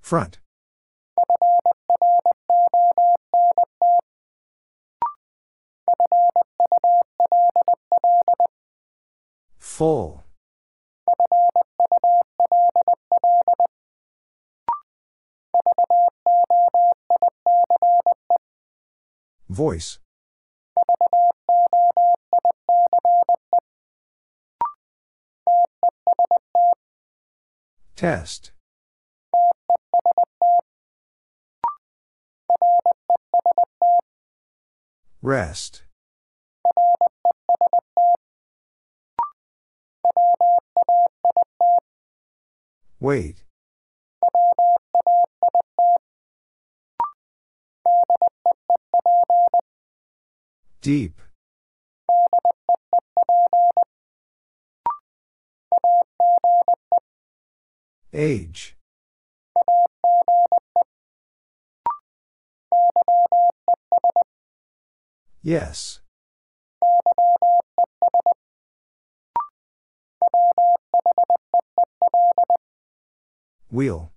Front. Full. Voice. Test. Rest. Wait. Deep. Age. Yes. Wheel.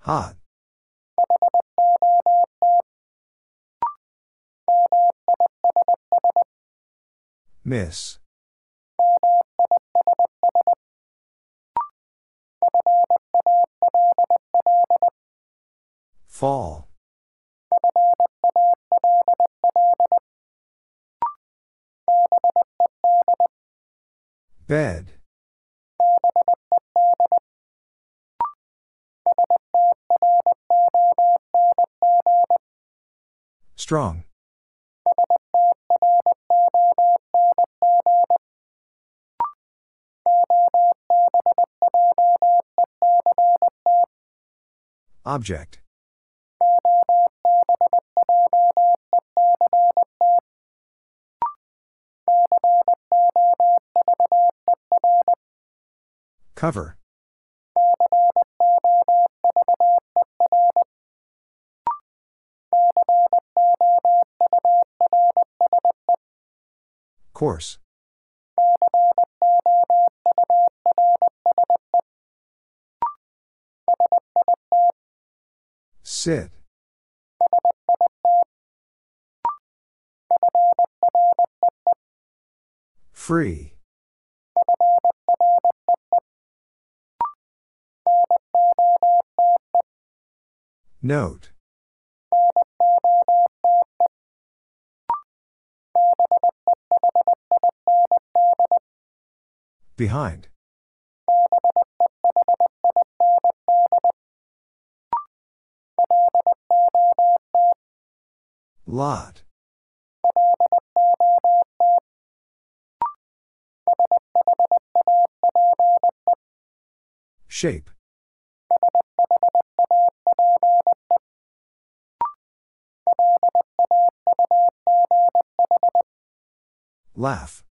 Hot. Miss. Fall. Bed. Strong. Object. Cover. Course. Sit. Free. Note. Behind. Lot. Shape. Laugh.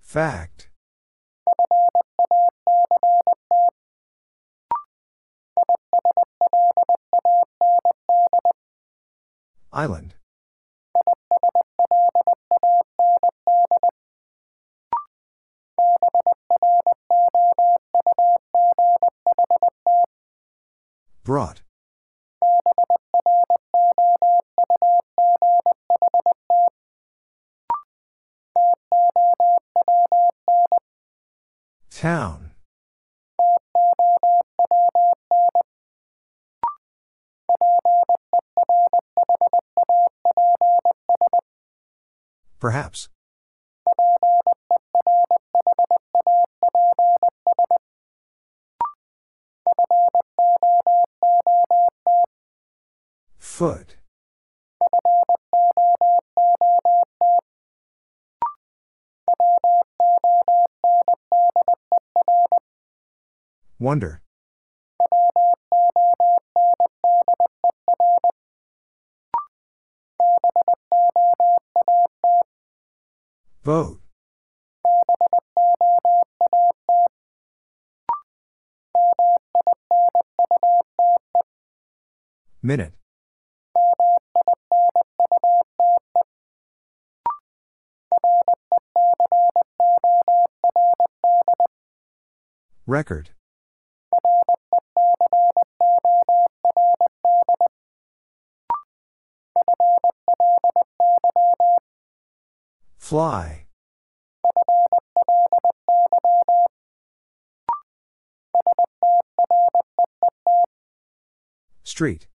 Fact. Island. Brought. Town. Perhaps. Wonder. Vote. Minute. Record. Fly. Street.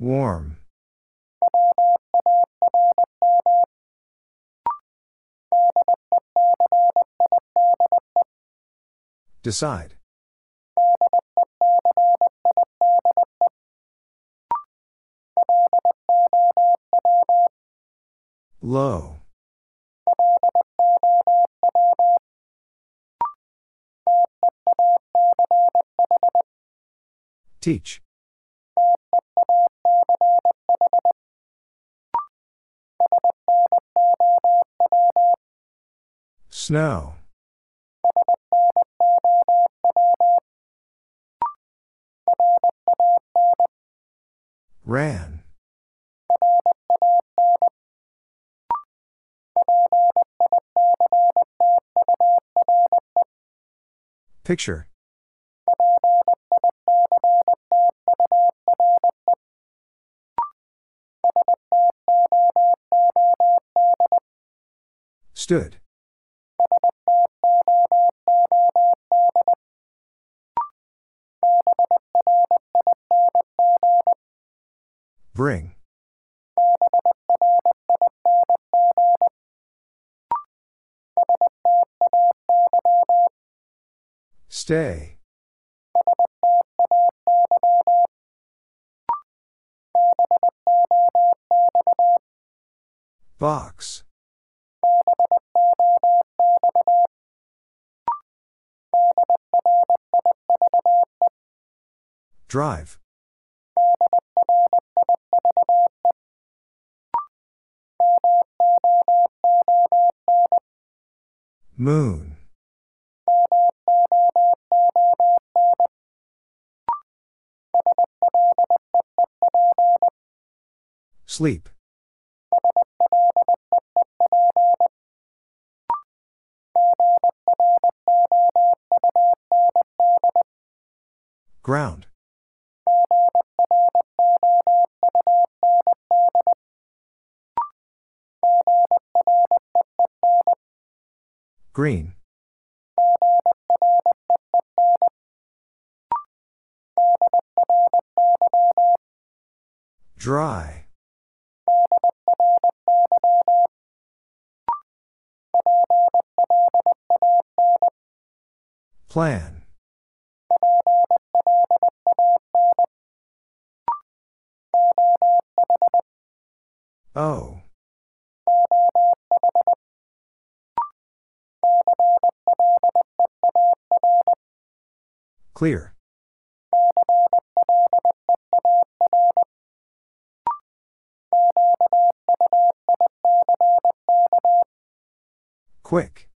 Warm. Decide. Low. Teach. Snow. Ran. Picture. Stood. Bring. Stay. Box. Drive. Moon. Sleep. Ground. Green. Dry. Plan. Oh. Clear. Quick.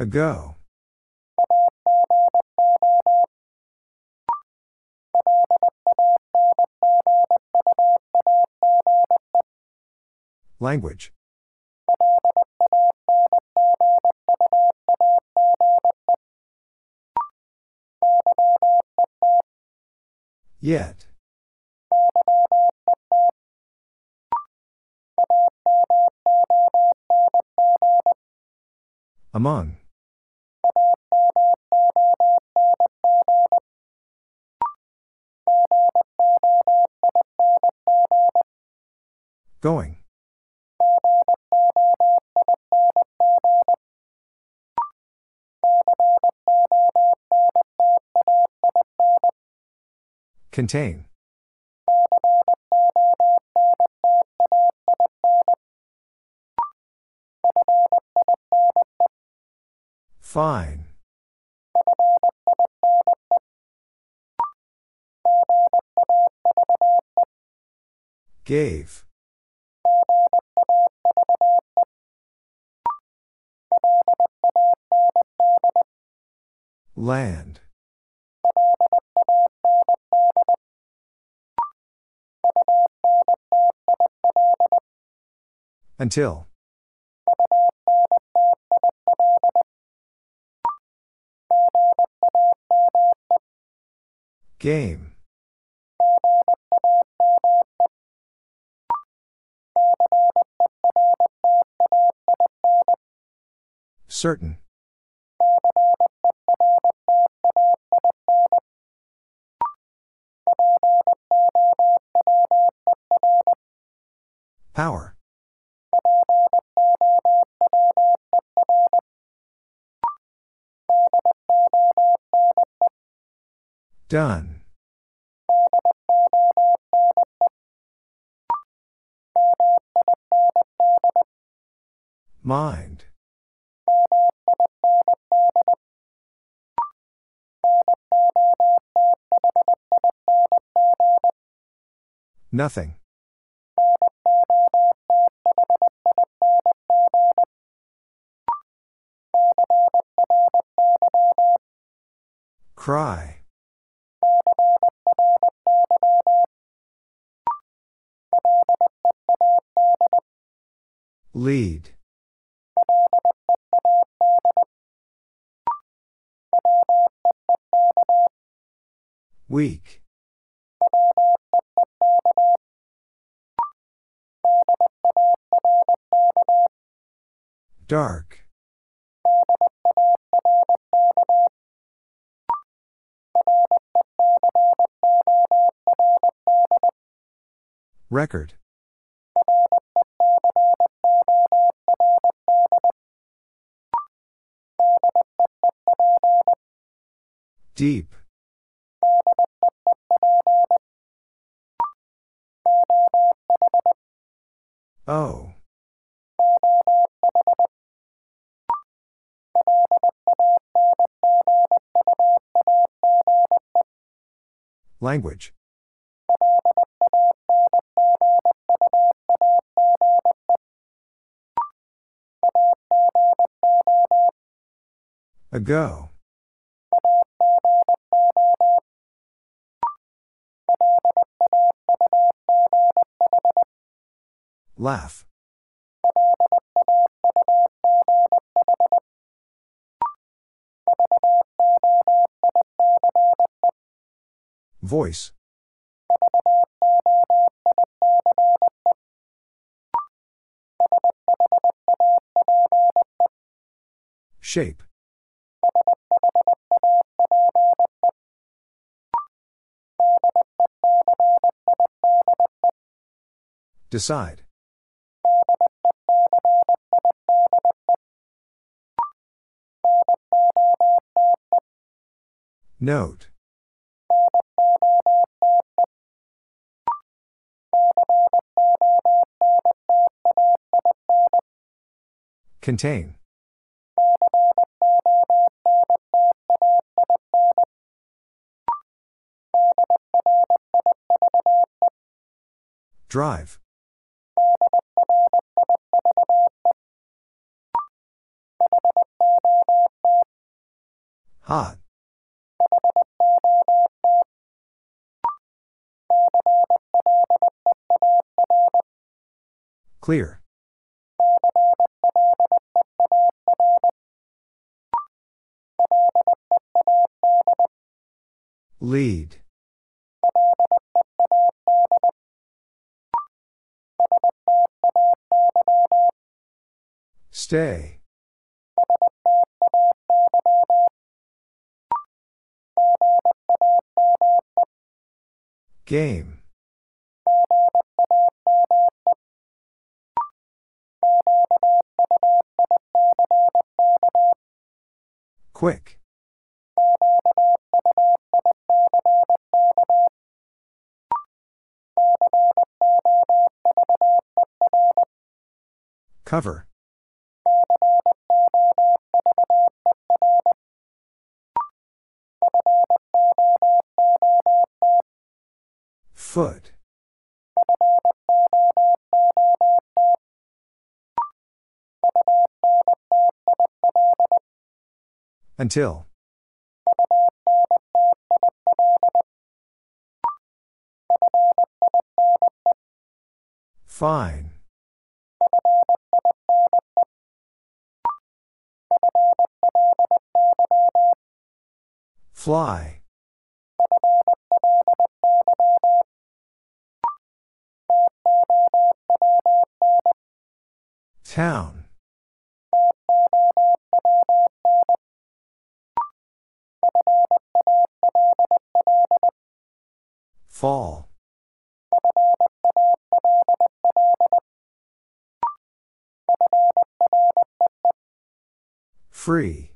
Ago. Language. Yet. Among. Going. Contain. Fine. Gave. Land. Until. Game. Certain. Done. Mind. Nothing. Cry. Lead. Weak. Dark. Record. Deep. Oh. Language. Ago. Laugh. Voice. Shape. Decide. Note. Contain. Drive. Hot. Clear. Lead. Stay. Game. Quick. Cover. Foot. Until. Fine. Fly. Town. Fall. Free.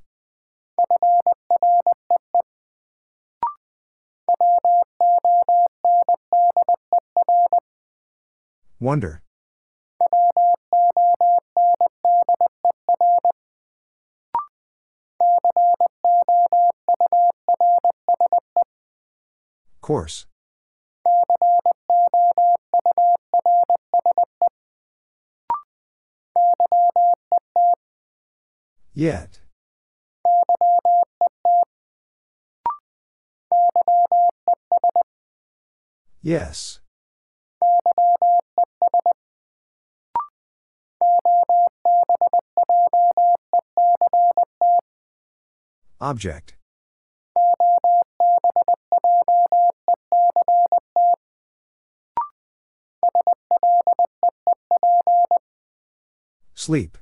Wonder. Course. Yet. Yes. Object. Sleep.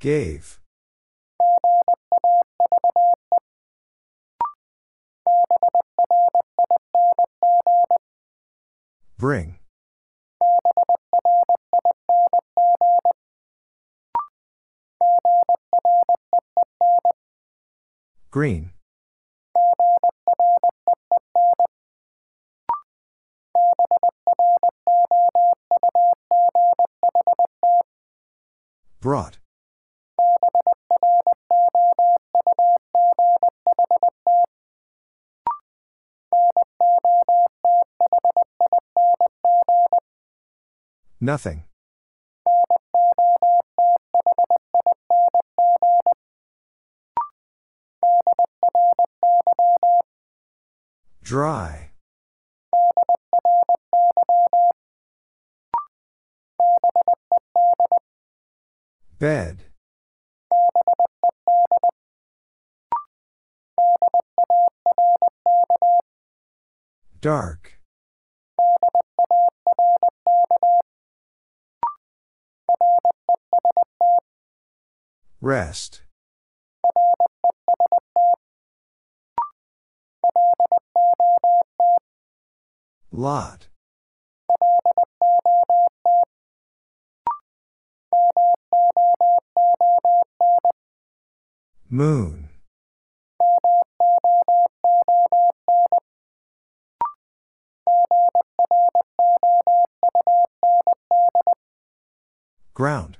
Gave. Bring. Green. Brought. Nothing. Dry. Bed. Dark. Rest. Lot. Moon. Ground.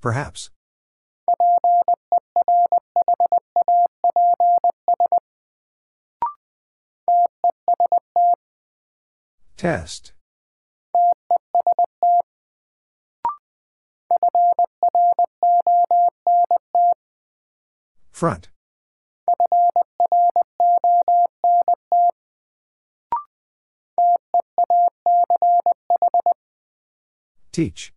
Perhaps. Test. Front. Teach.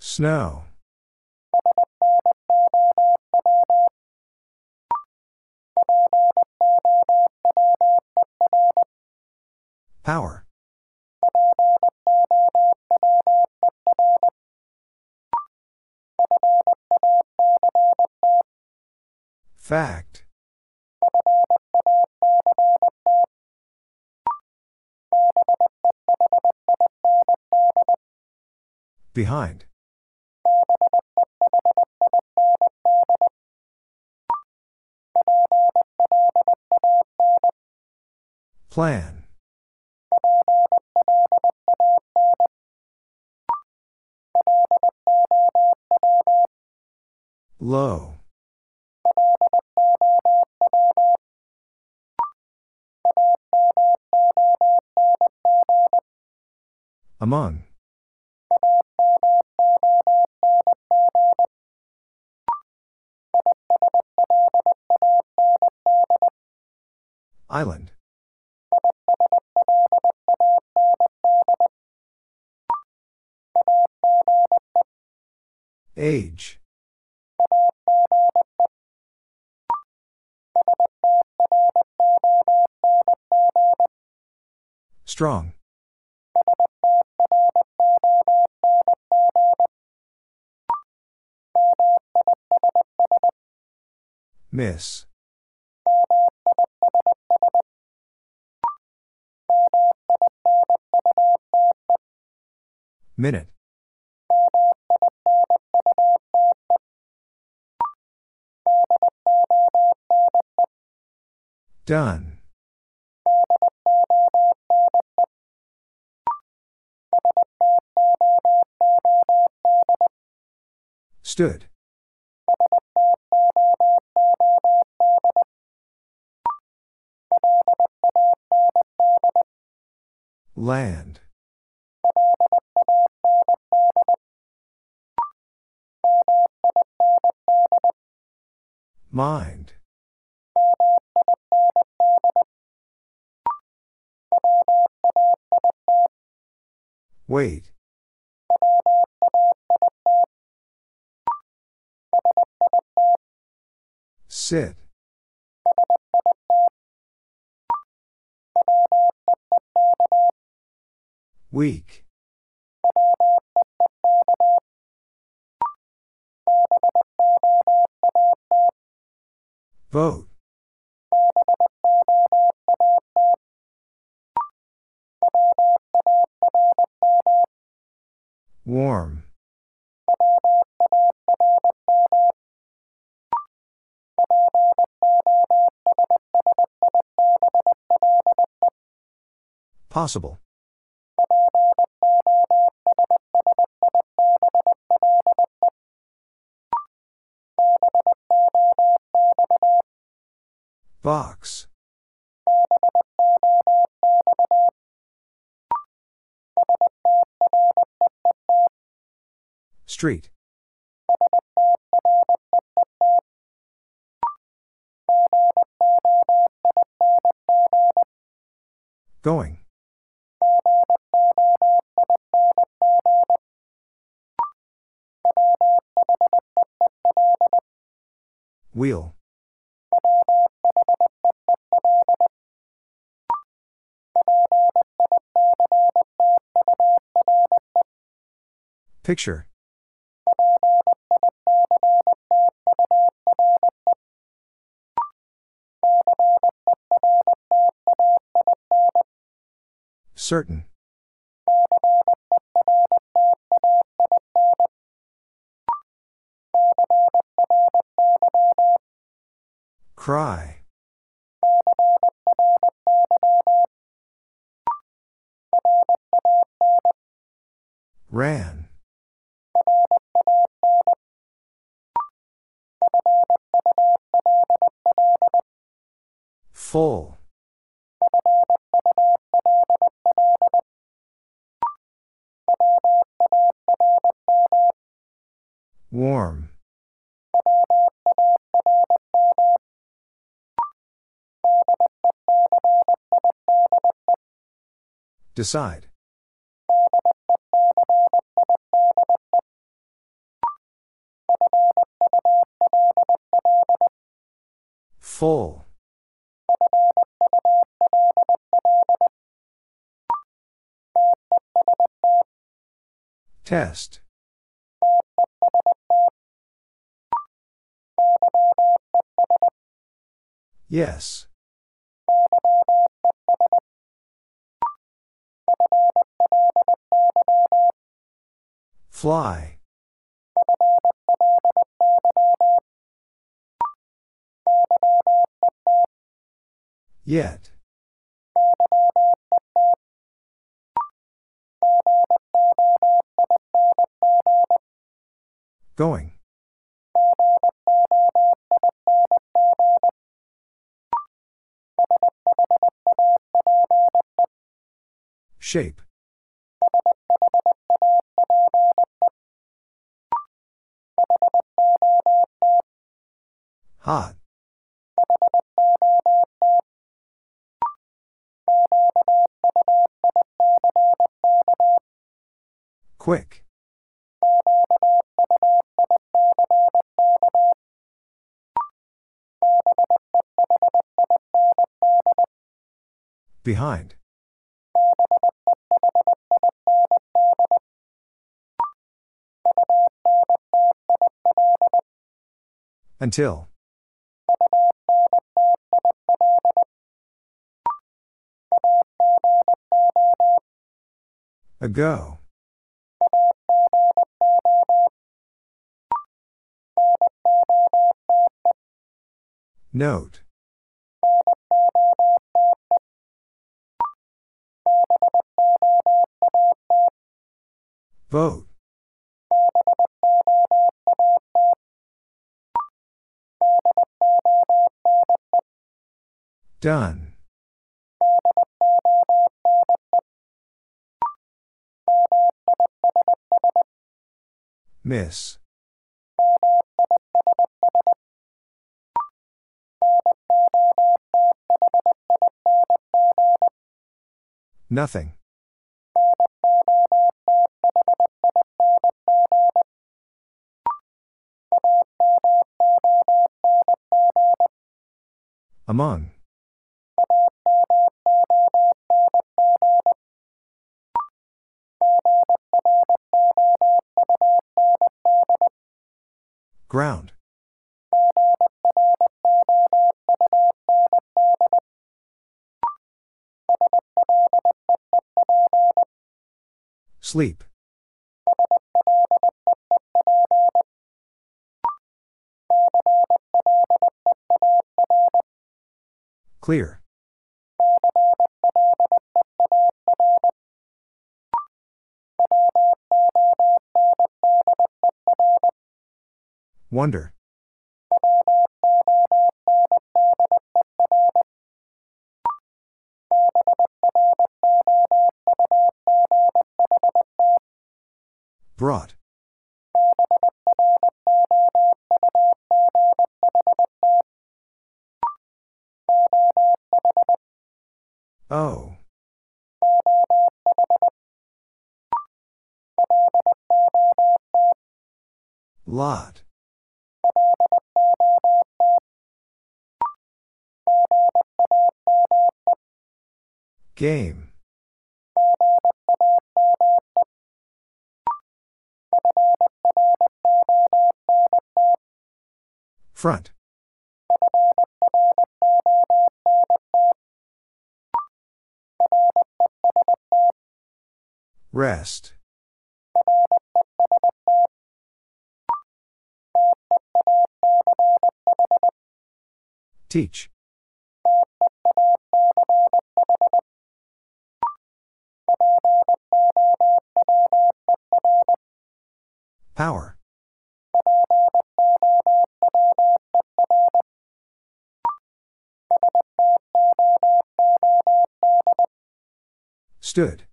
Snow. Power. Fact. Behind. Plan. Low. Among. Island. Age. Strong. Miss. Minute. Done. Stood. Land. Mind. Wait. Sit. Weak. Vote. Warm. Possible. Box. Street. Going. Wheel. Picture. Certain. Cry. Ran. Full. Warm. Decide. Full. Test. Yes. Fly. Yet. Going. Shape. Hot. Quick. Behind. Until. Ago. Note. Vote. Done. Miss. Nothing. Among. Ground. Sleep. Clear. Wonder. Brought. Game. Front. Rest. Teach. Power. Stood.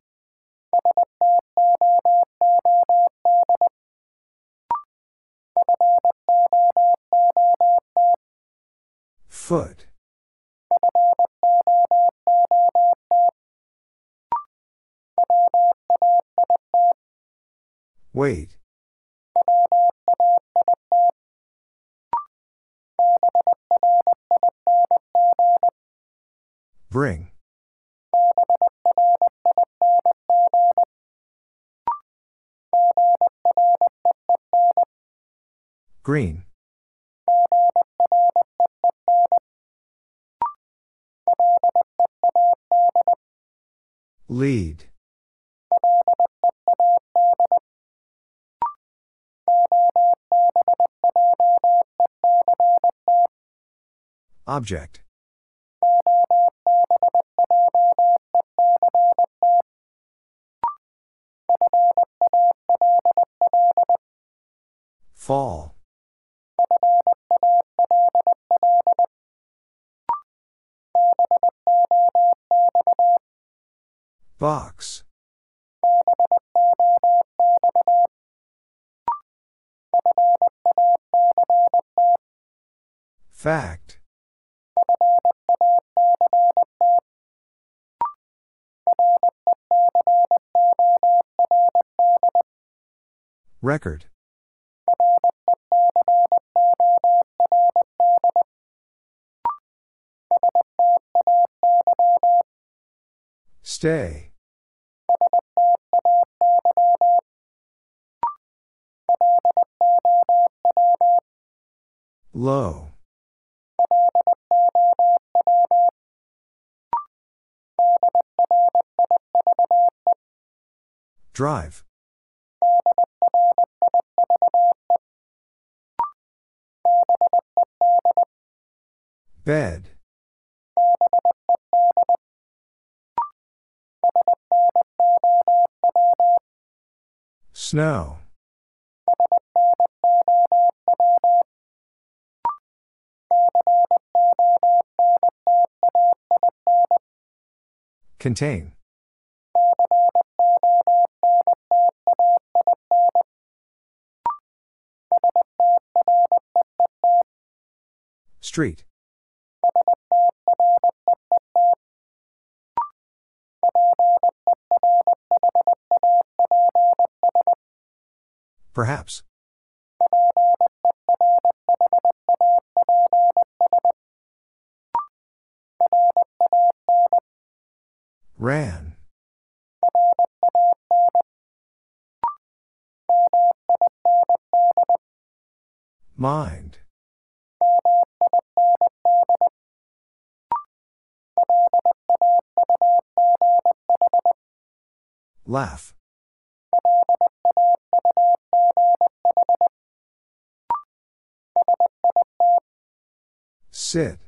Foot. Wait. Object. Fall. Box. Fact. Record. Stay. Low. Drive. Bed. Snow. Contain. Street. Perhaps. Ran. Mind. Laugh. Sit.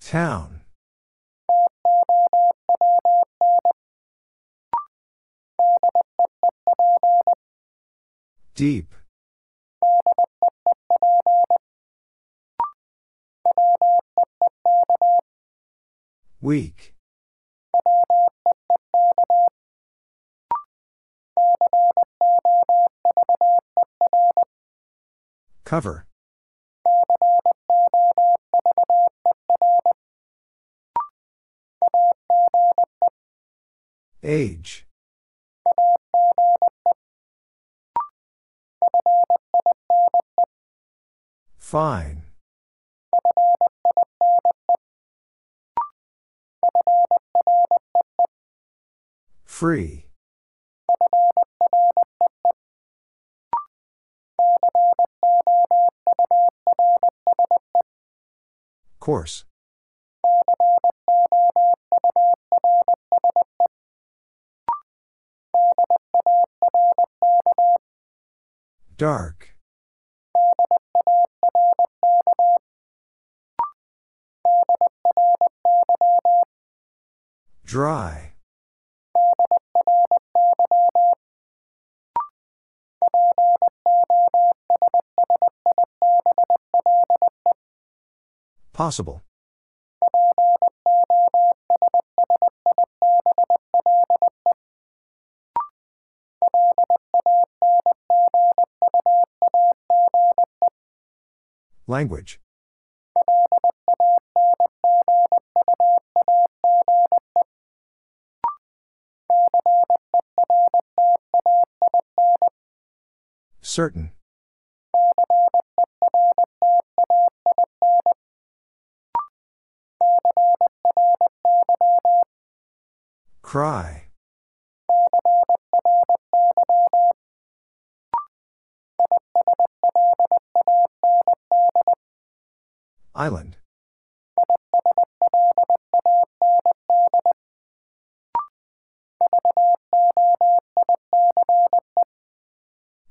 Town. Deep. Weak. Cover. Age. Fine. Free. Course. Dark. Dry. Possible. Language. Certain. Cry. Island.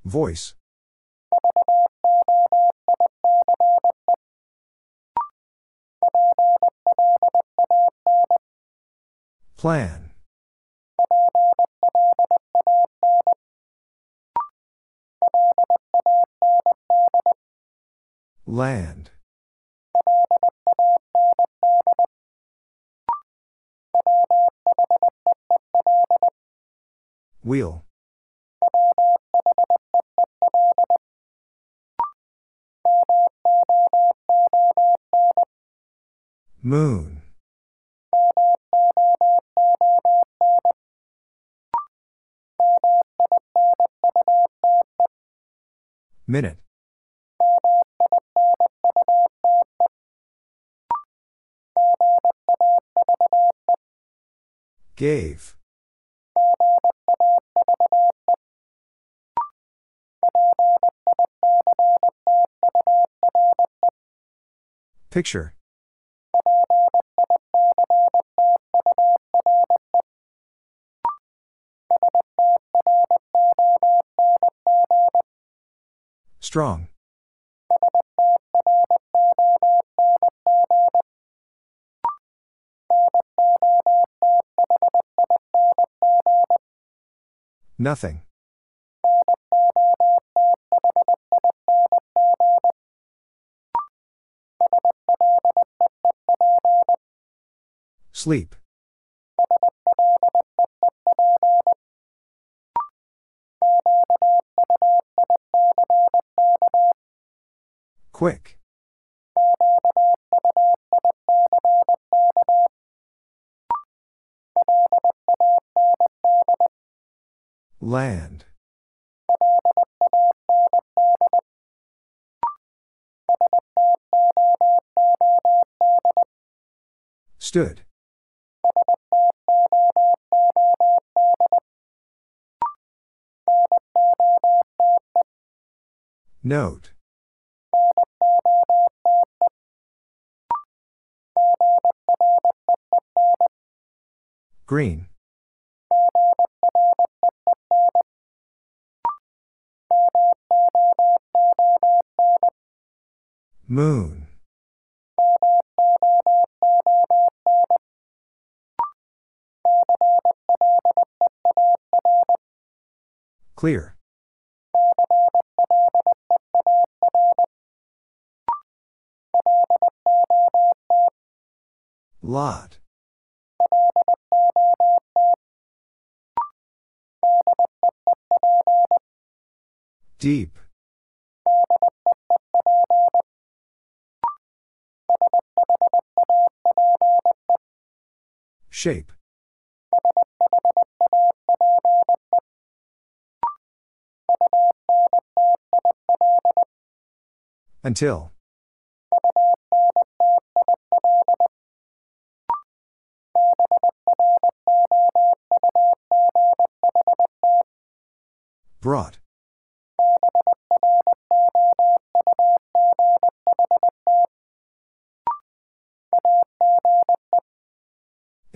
Voice. Plan. Land. Wheel. Moon. Minute. Gave. Picture. Strong. Nothing. Sleep. Quick. Land. Stood. Note. Green. Moon. Clear. Lot. Deep. Shape. Until. Brought.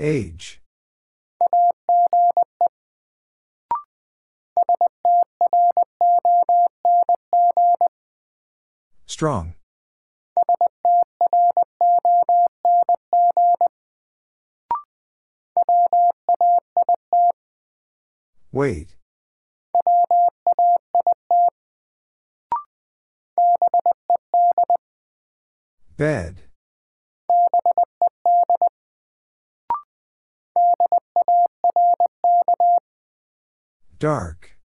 Age. Strong. Wait. Bed. Dark.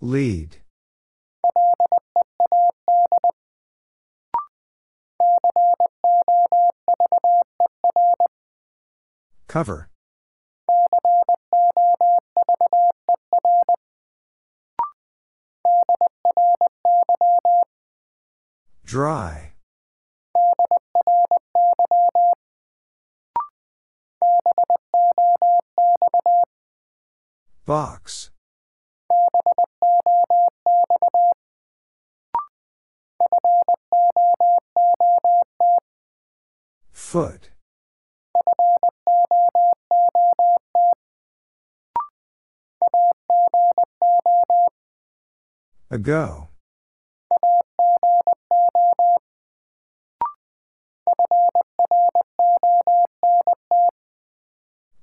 Lead. Cover. Dry. Box. Foot. Ago.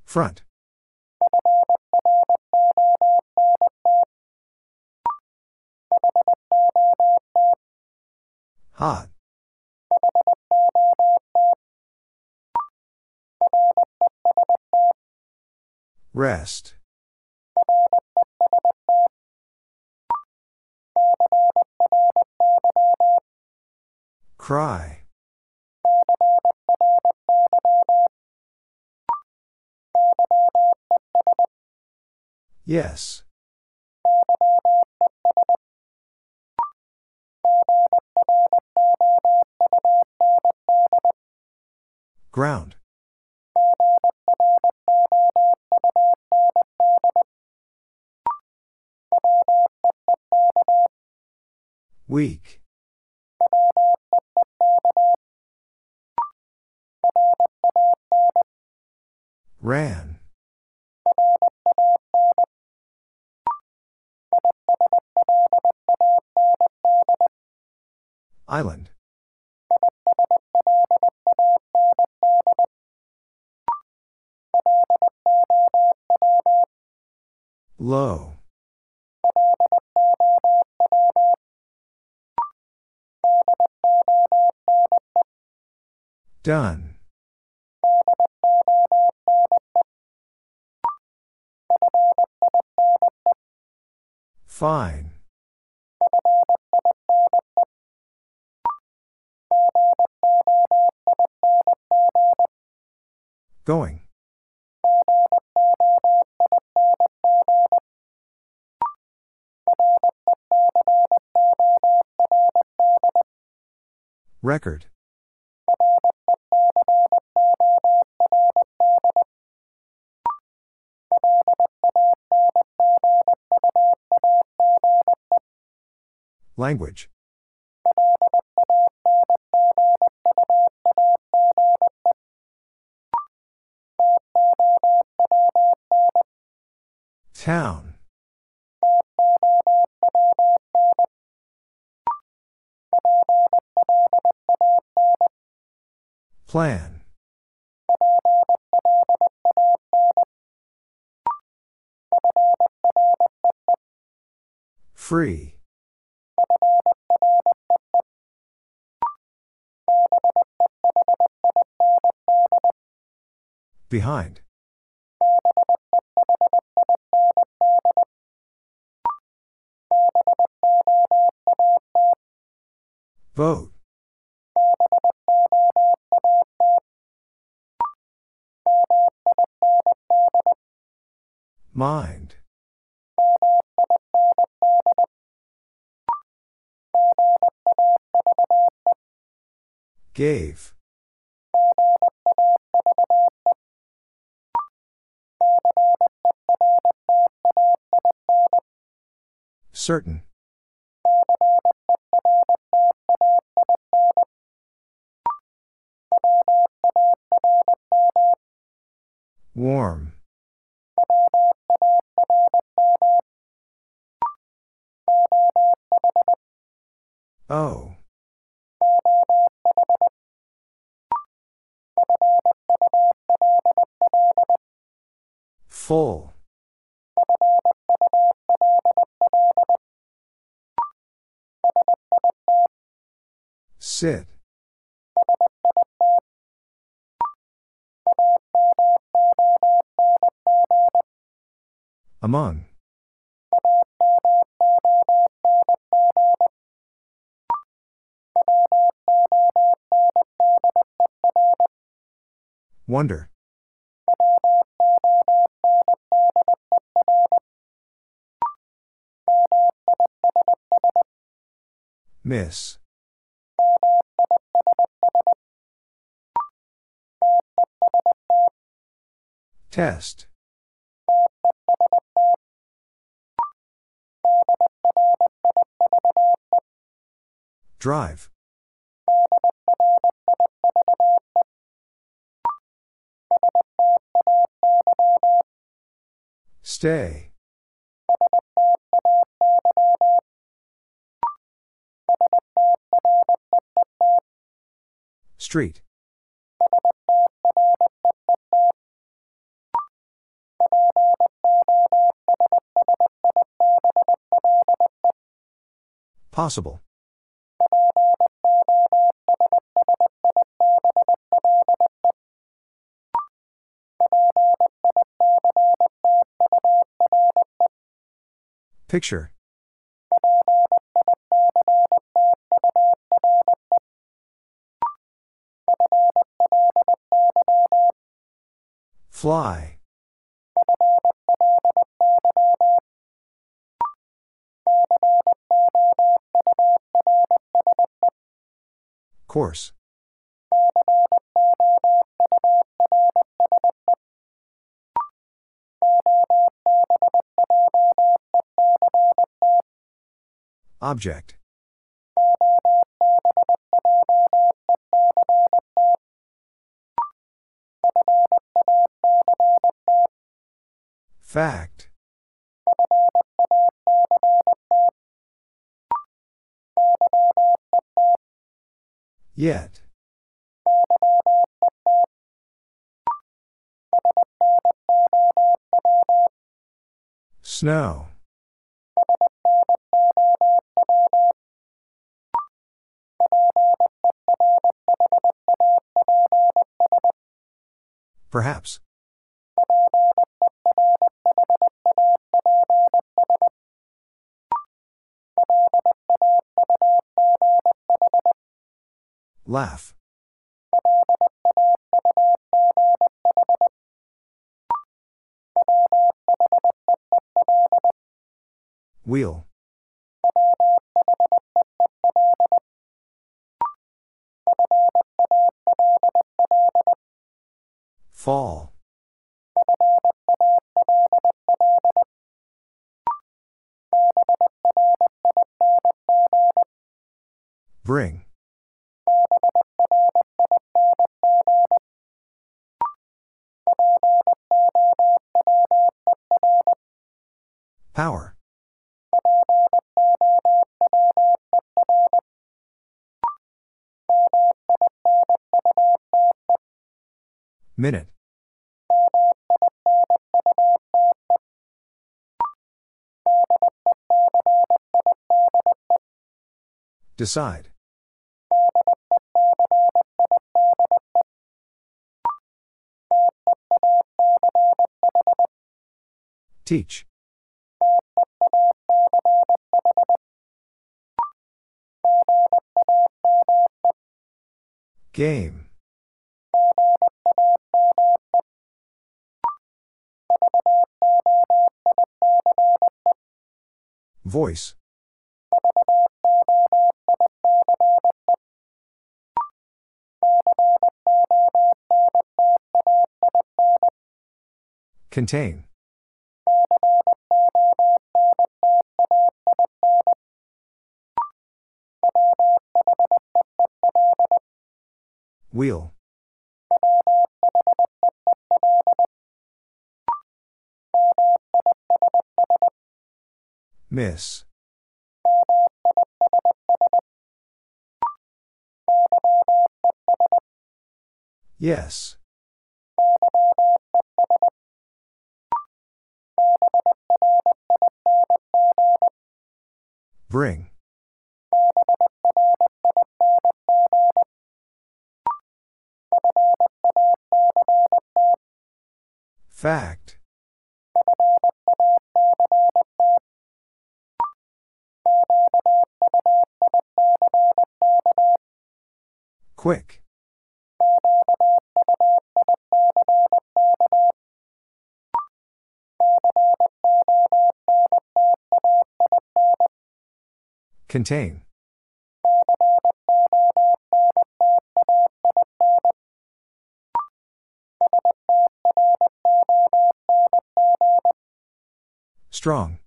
Front. Hot. Rest. Cry. Yes. Ground. Weak. Ran. Done. Fine. Going. Record. Language. Town. Plan. Free. Behind. Vote. Mind. Gave. Certain. Warm. Wonder. Miss. Test. Drive. Stay. Street. Possible. Picture. Fly. Course. Object. Fact. Yet. Snow. Perhaps. Laugh. Wheel. Fall. Bring. Power. Minute. Decide. Teach. Game. Voice. Contain. Wheel. Miss. Yes. Bring. Fact. Quick. Contain. Strong.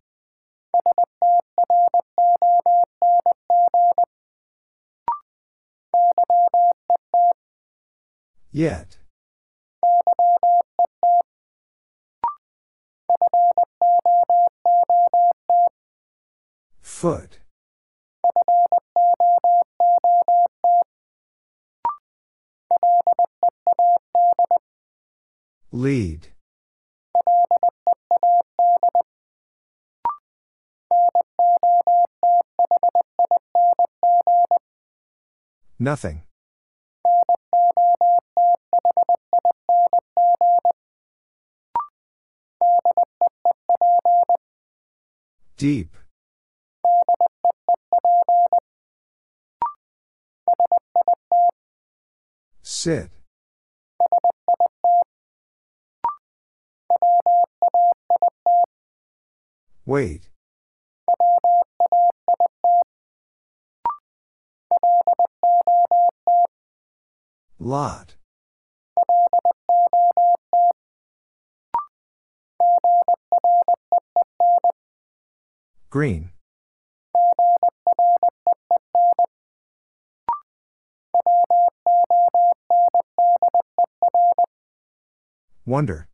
Yet. Foot. Lead. Nothing. Deep. Sit. Wait. Lot. Green. Wonder.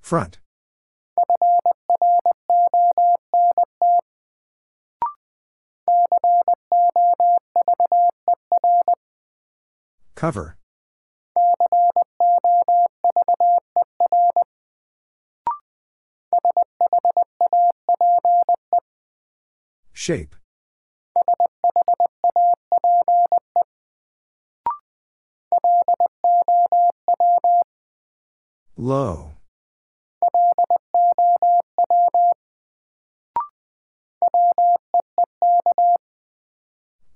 Front. Cover. Shape. Low.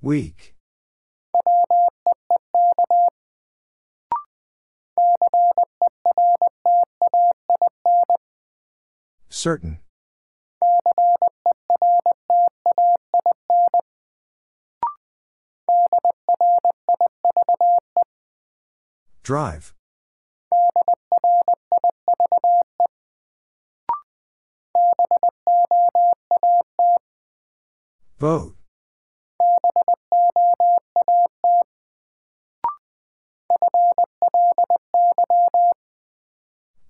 Weak. Certain. Drive. Vote.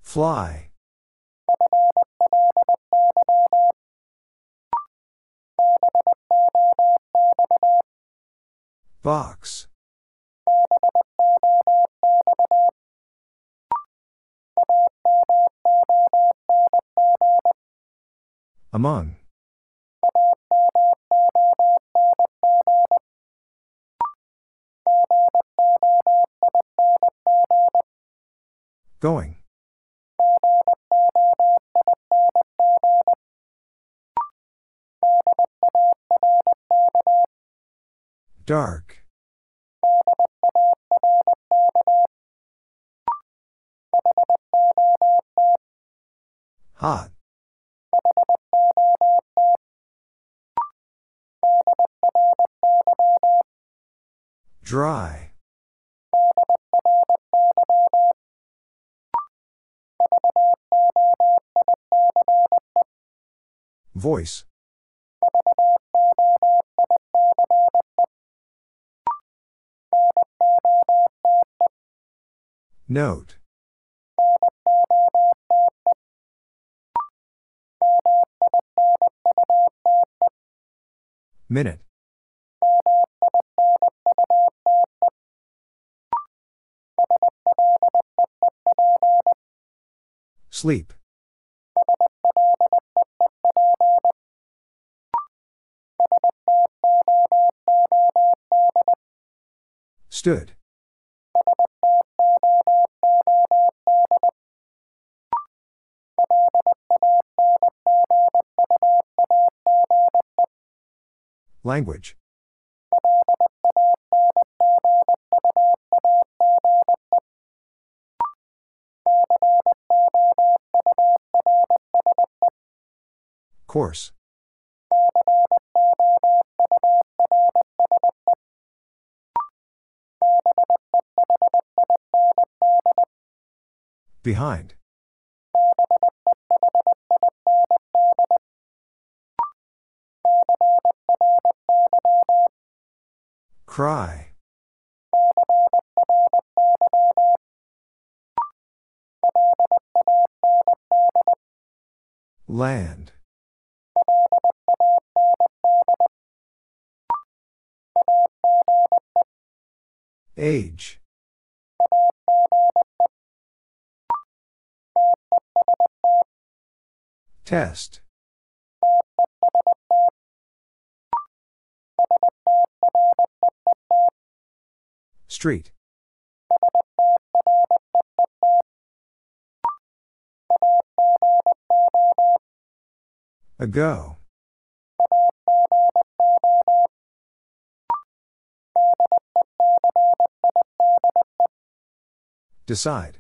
Fly. Box. Among. Going. Dark. Hot. Dry. Voice. Note. Minute. Sleep. Stood. Language. Course. Behind. Cry. Land. Age. Test. Street. Ago. Decide.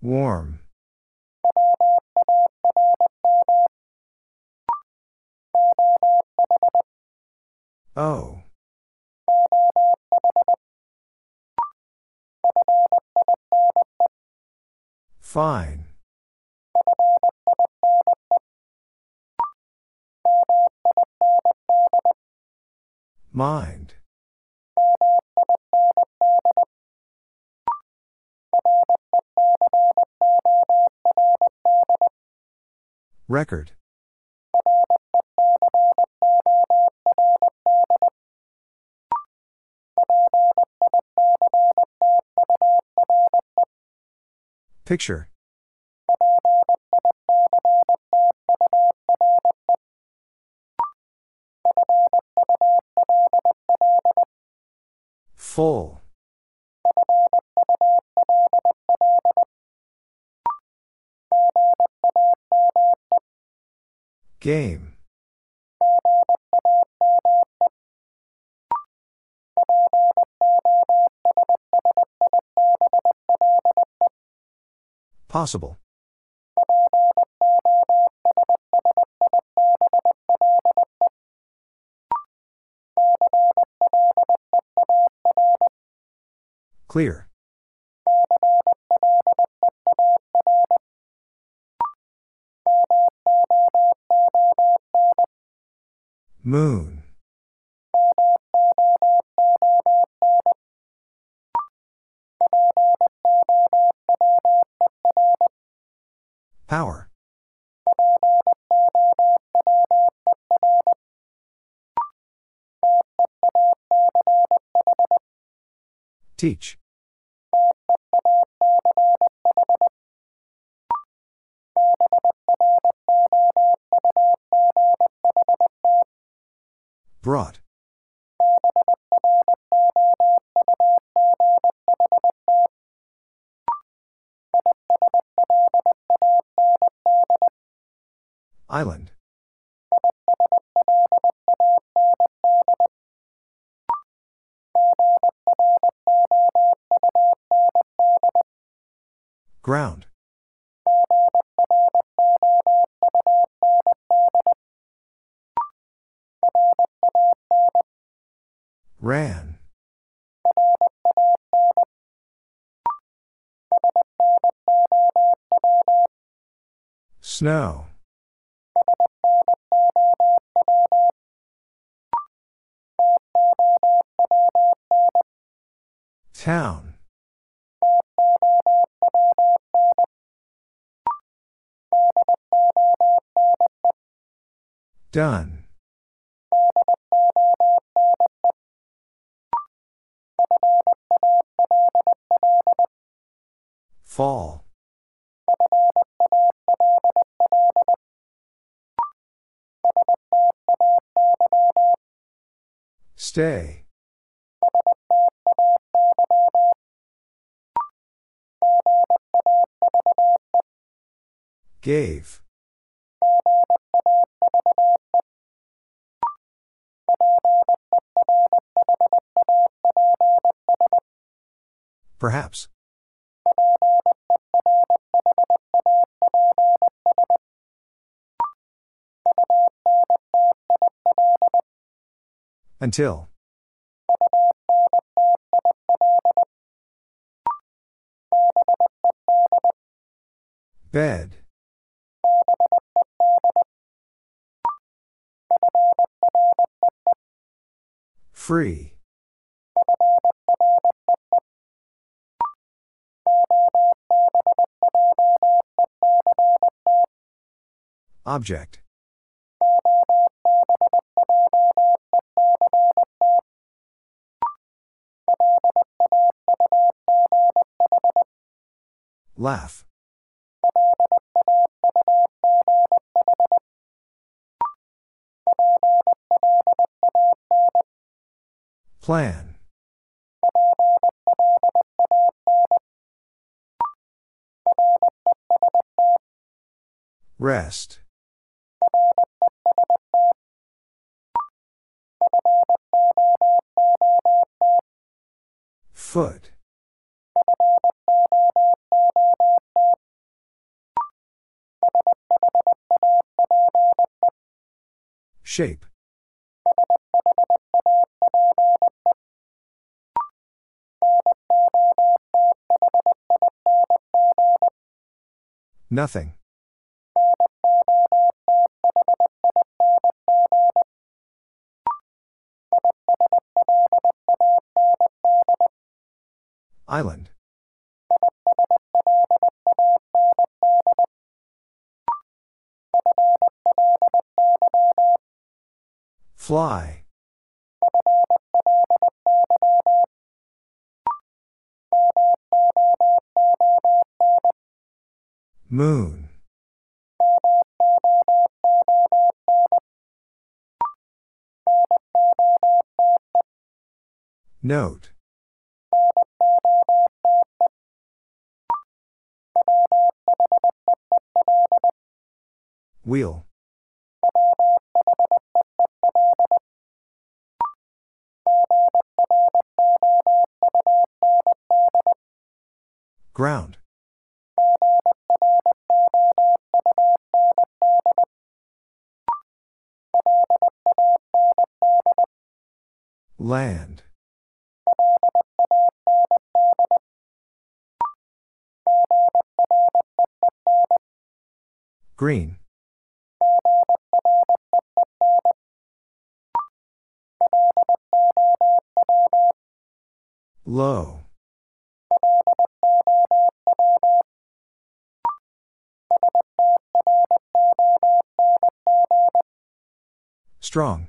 Warm. Oh. Fine. Mind. Record. Picture. Full. Game. Possible. Clear. Moon. Power. Teach. Brought. Island. Ground. Ran. Snow. Town. Done. Stay. Gave. Perhaps. Until. Bed. Free. Object. Laugh. Plan. Rest. Foot. Shape. Nothing. Island. Fly. Moon. Note. Wheel. Ground. Land. Green. Low. Strong.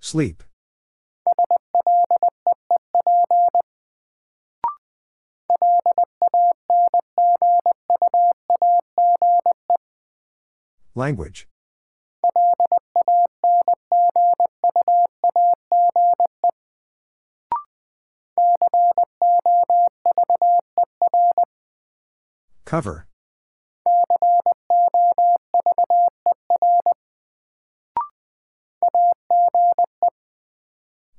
Sleep. Language. Cover.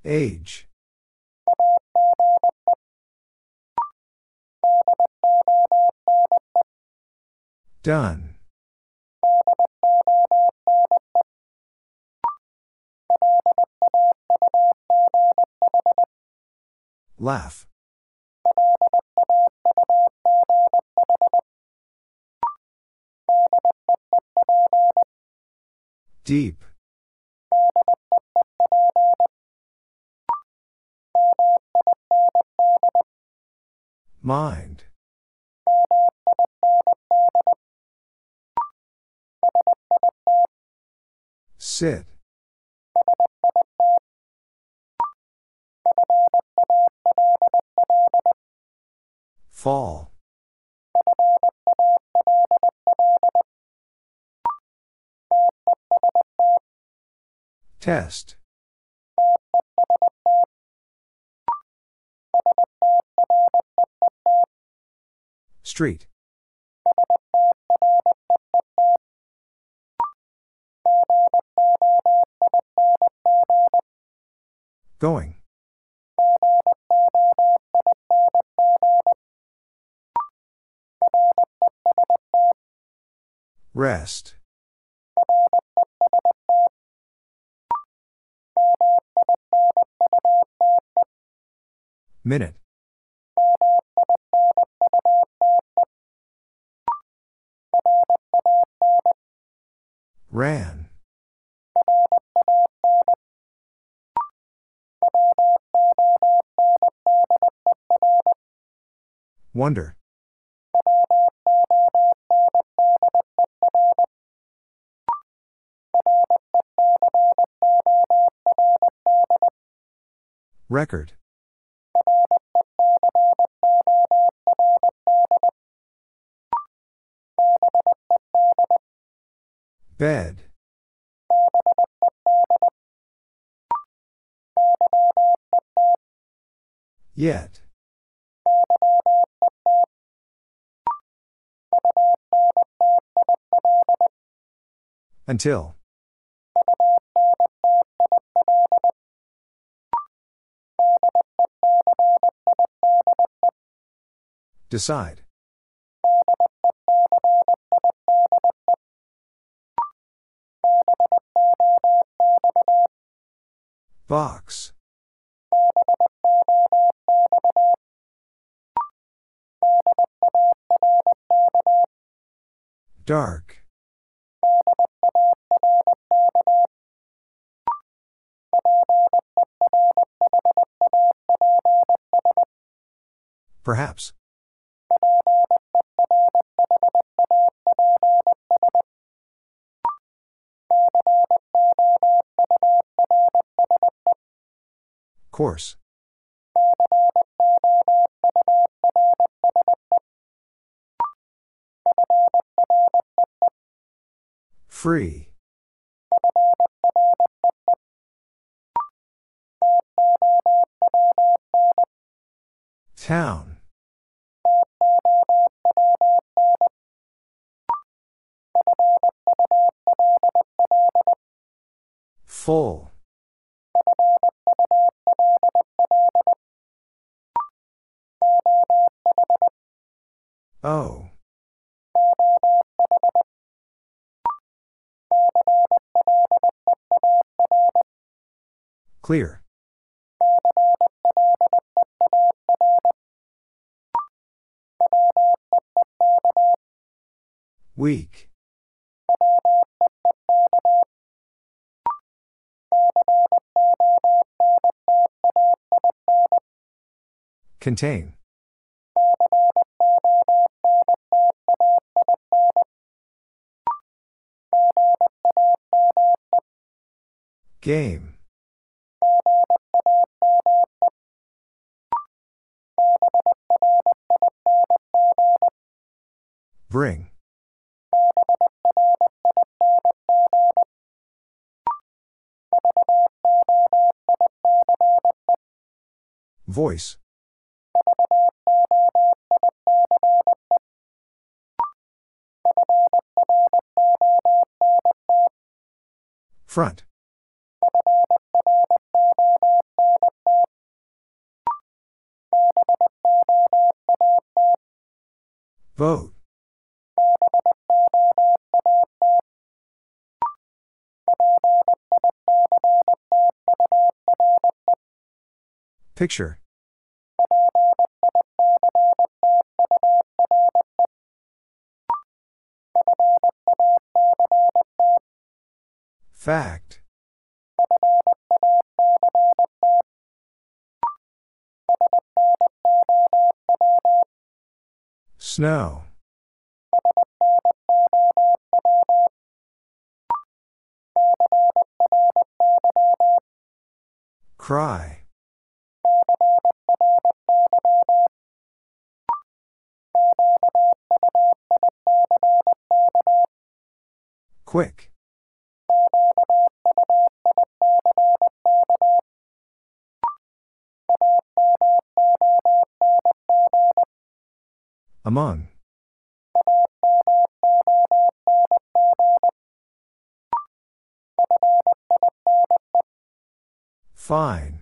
Age. Done. Laugh. Deep. Mind. Sit. Test. Street. Going. Rest. Minute. Ran. Wonder. Record. Bed. Yet. Until. Decide. Box. Dark. Perhaps. Course. Free. Town. Full. Oh. Clear. Weak. Contain. Game. Bring. Voice. Front. Vote. Picture. Fact. Snow. Cry. Quick. Among. Fine.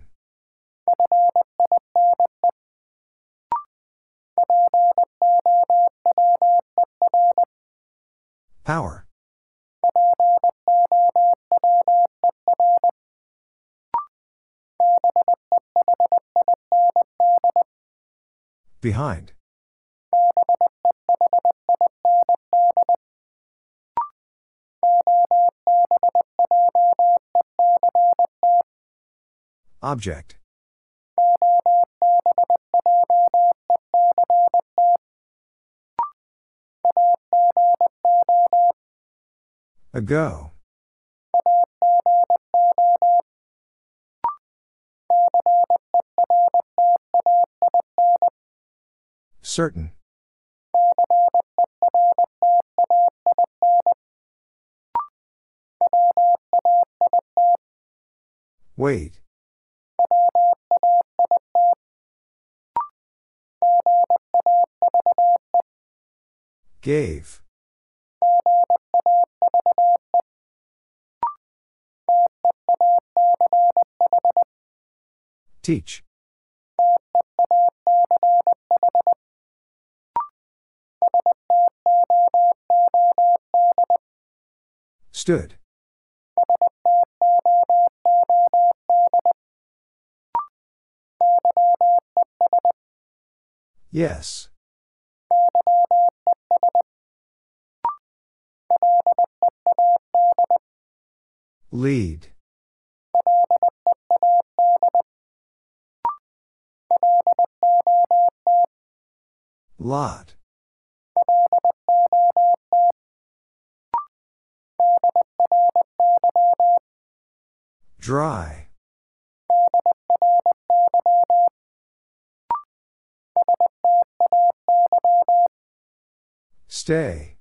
Power. Behind. Object. Ago. Certain. Wait. Gave. Teach. Stood. Yes. Lead. Lot. Dry. Stay.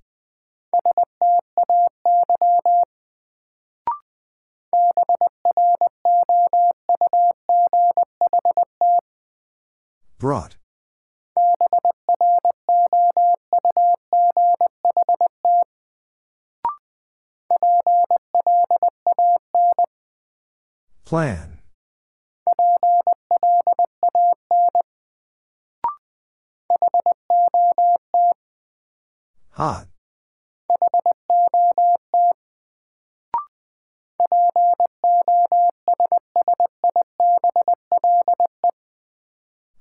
Brought. Plan. Hot.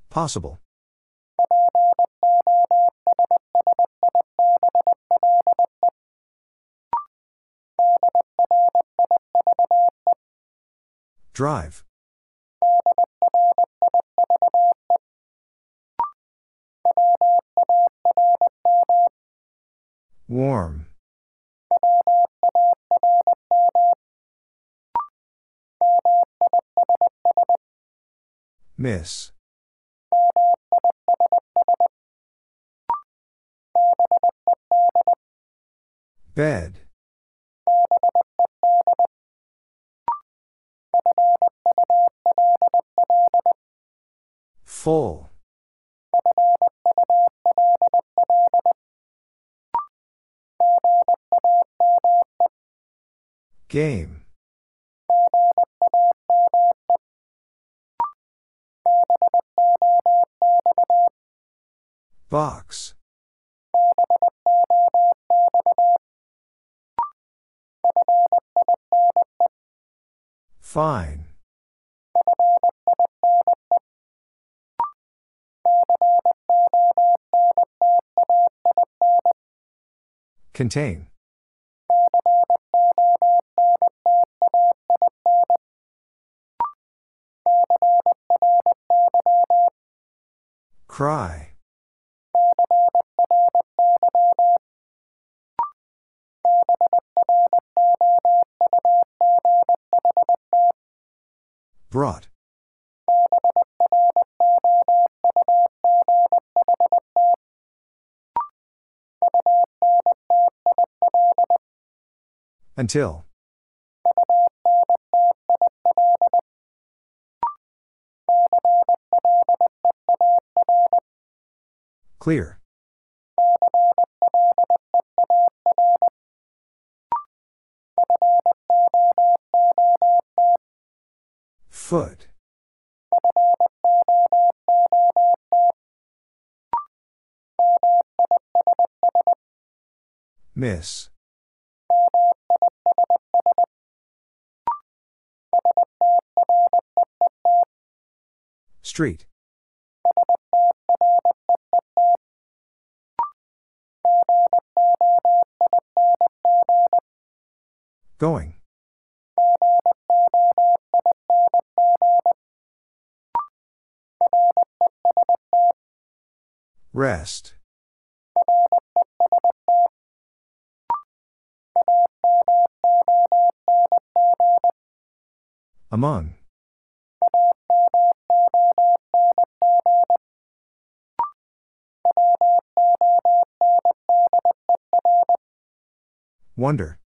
Possible. Drive. Warm. Miss. Bed. Full. Game. Box. Fine. Contain. Cry. Brought. Until. Clear. Foot. Miss. Street. Going. Rest. Among. Wonder.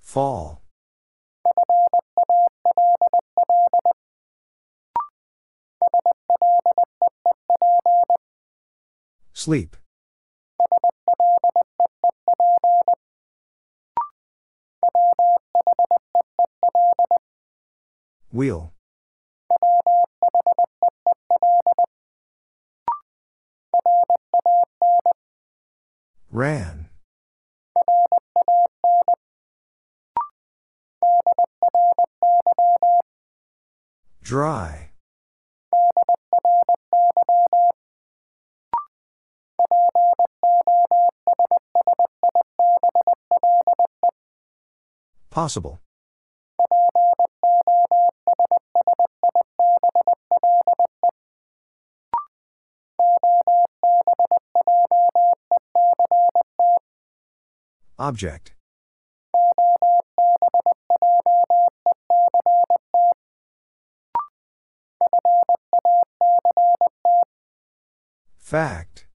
Fall. Sleep. Wheel. Dry. Possible. Object. Fact.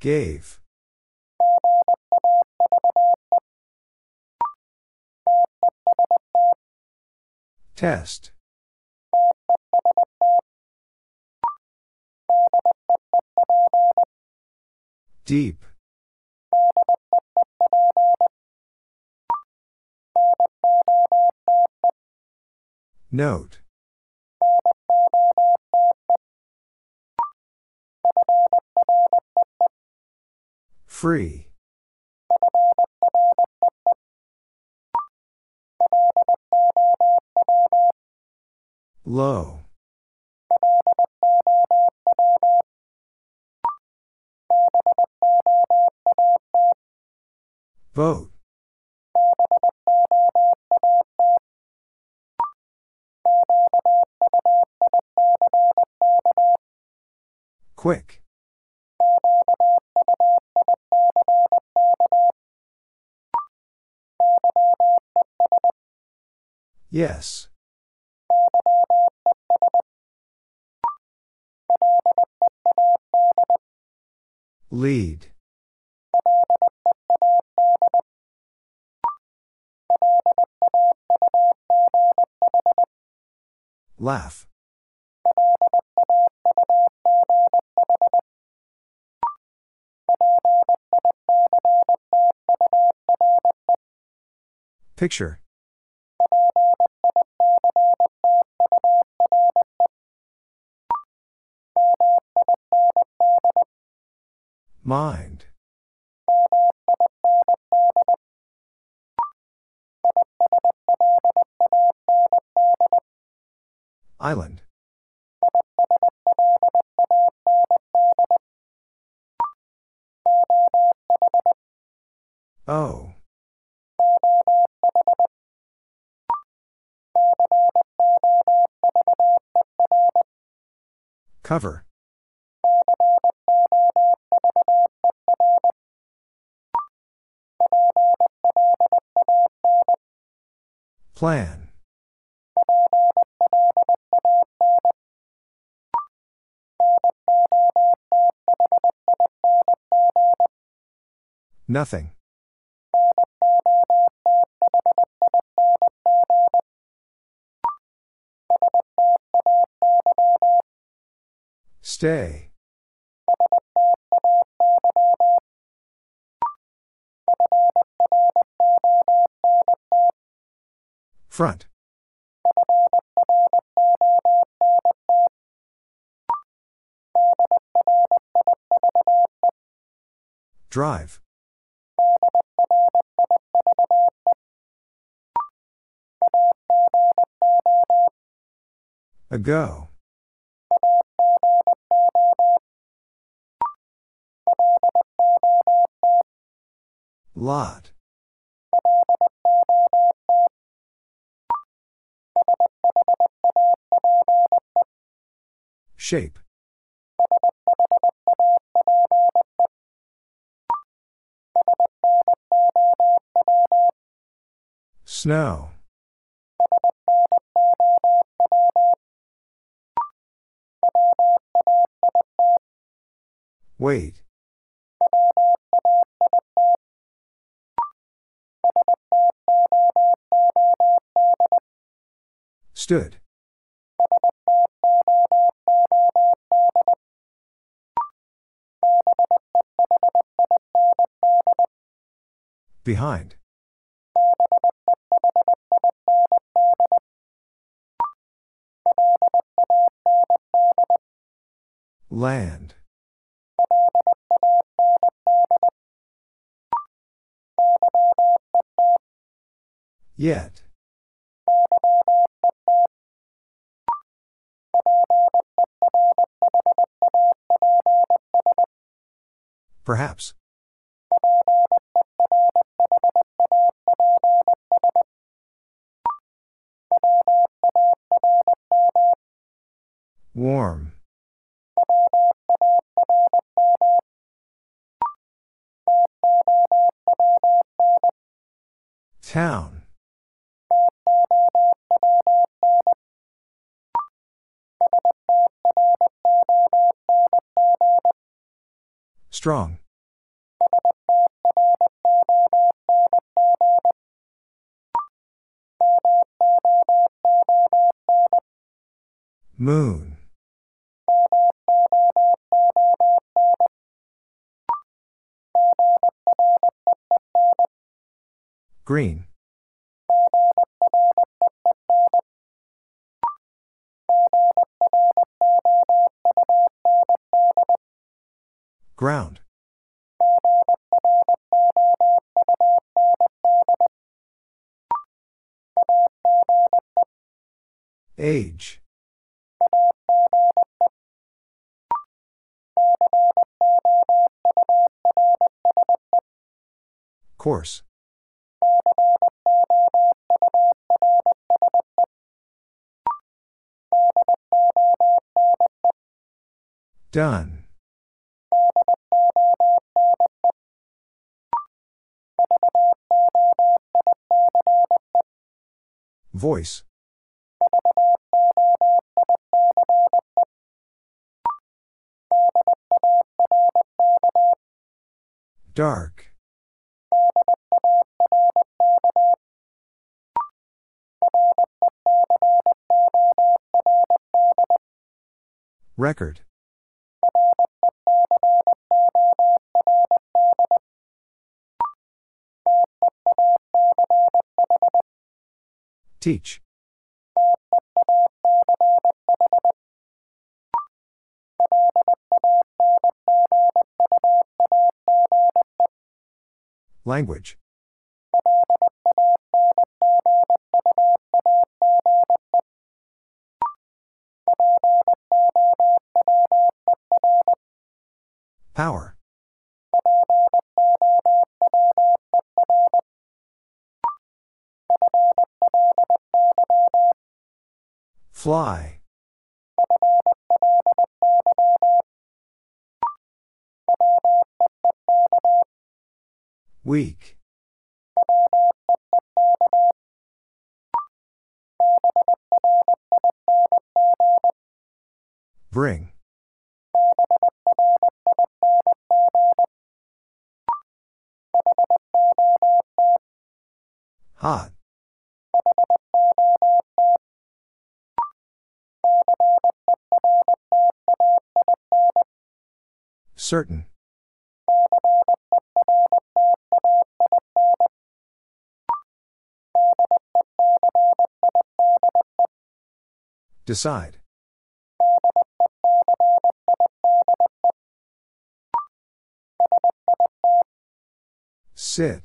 Gave. Test. Deep. Note. Free. Low. Vote. Quick. Yes. Lead. Laugh. Picture. Mind. Island. Cover. Plan. Nothing. Stay. Front. Drive. Ago. Lot. Shape. Snow. Wait. Stood. Behind. Land. Yet. Perhaps. Warm. Town. Strong. Moon. Green. Ground. Age. Course. Done. Voice. Dark. Record. Teach. Language. Power. Fly. Weak. Bring. Certain. Decide. Sit.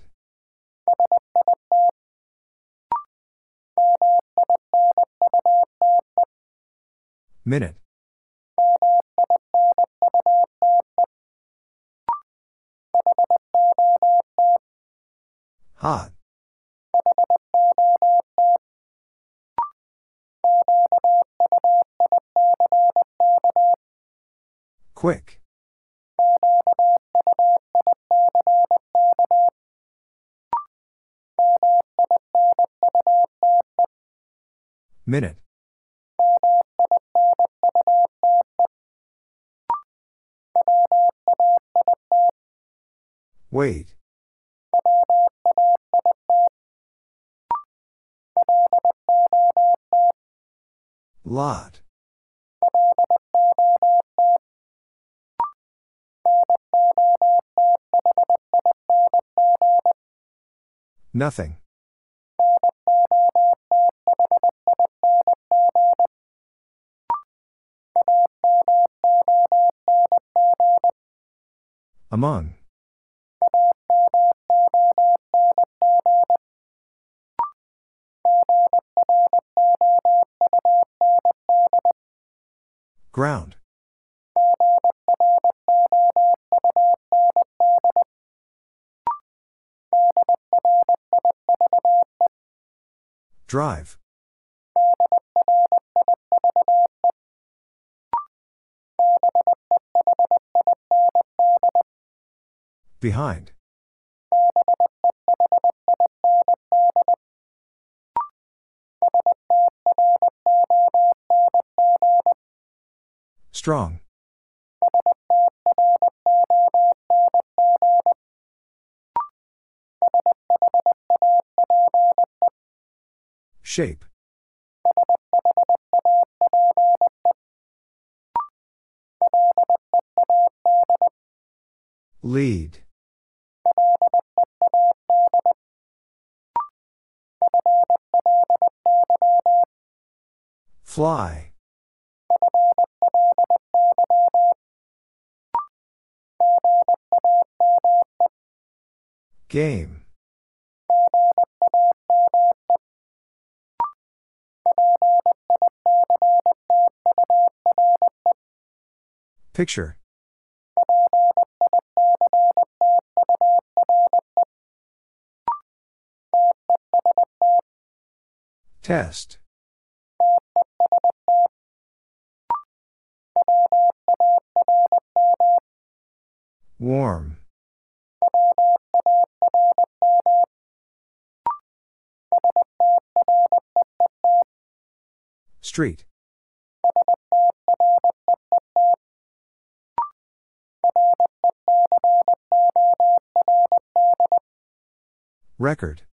Minute. Hot. Quick. Minute. Wait. Lot. Nothing. Among. Ground. Drive. Behind. Strong. Shape. Lead. Fly. Game. Picture. Test. Warm. Street. Record.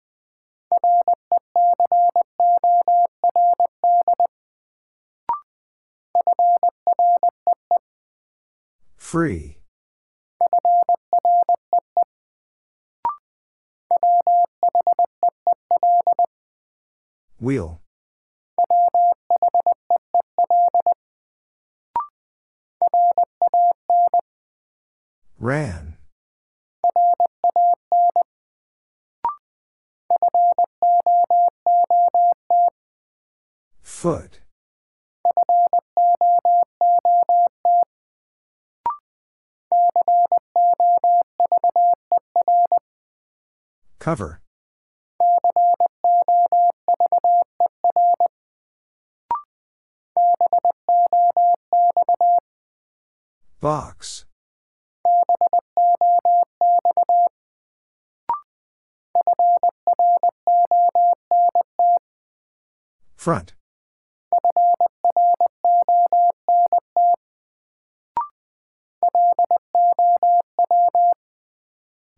Free. Wheel. Ran. Foot. Cover. Box. Front.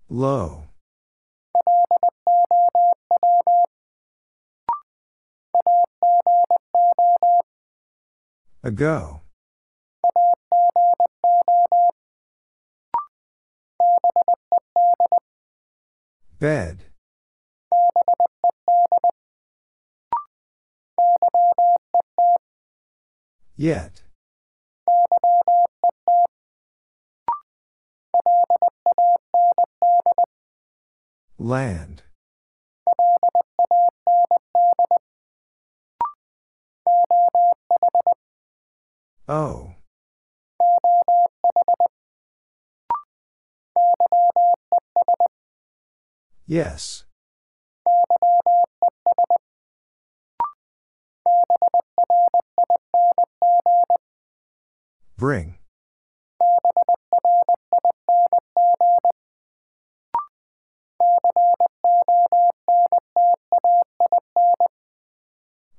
Low. Ago. Bed. Yet. Land. Oh. Yes. Bring.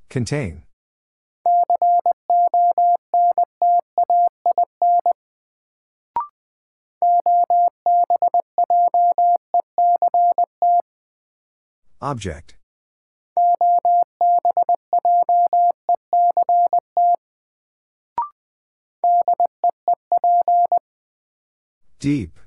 Contain. Object. Deep.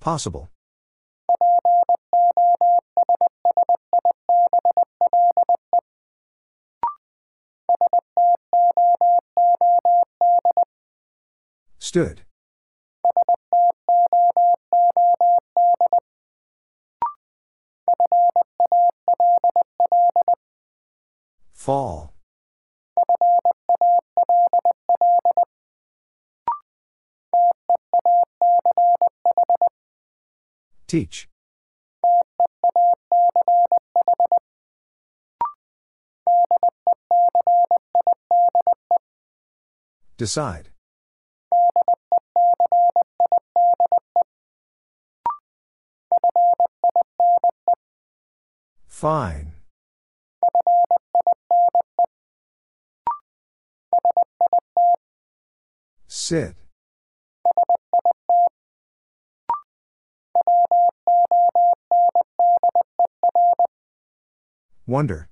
Possible. Stood. Fall. Teach. Decide. Fine. Sit. Wonder.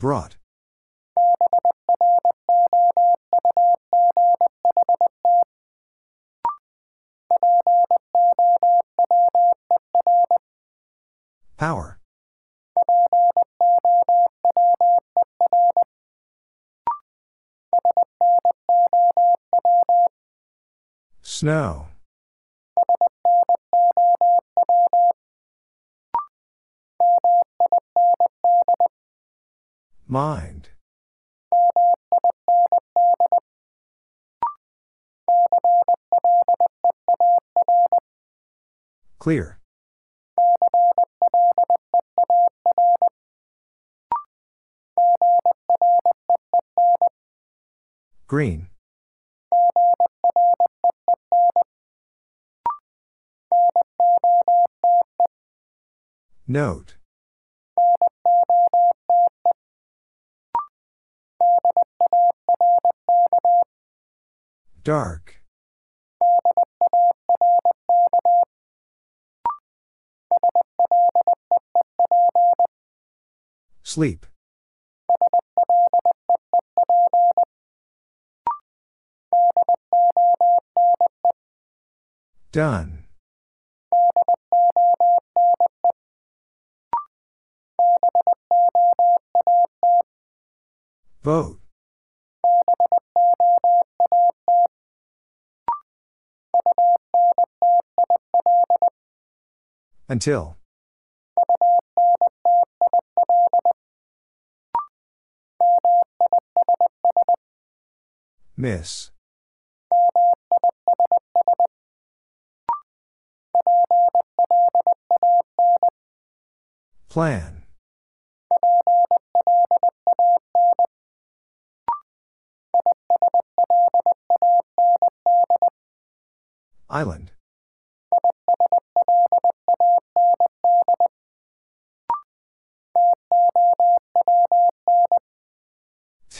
Brought. Power. Snow. Mind. Clear. Green. Note. Dark. Sleep. Done. Vote. Until. Miss. Plan. Island.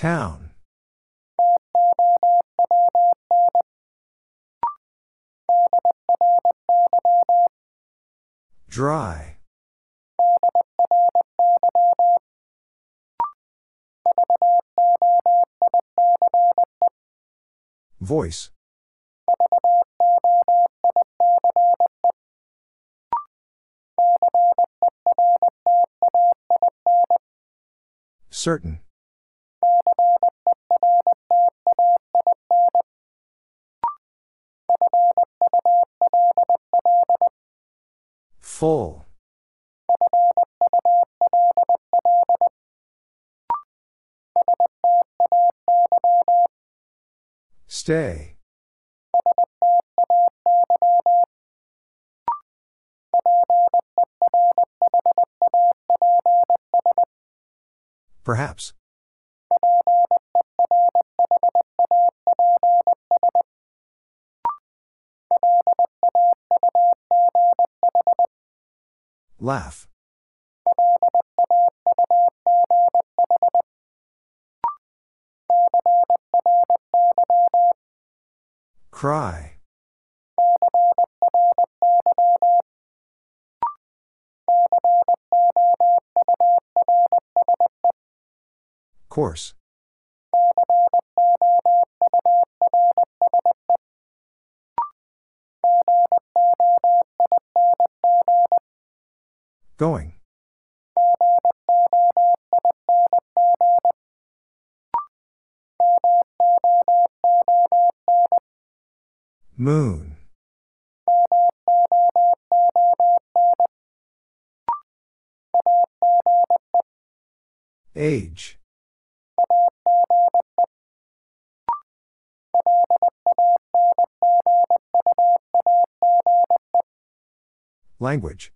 Town. Dry. Voice. Certain. Full. Stay. Perhaps. Laugh. Cry. Course. Going. Moon. Age. Language.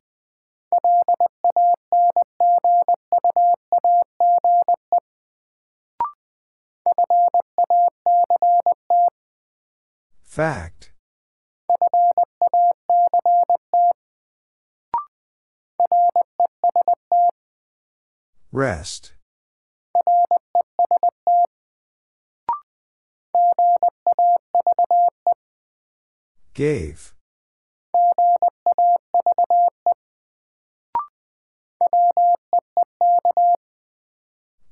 Fact. Rest. Gave.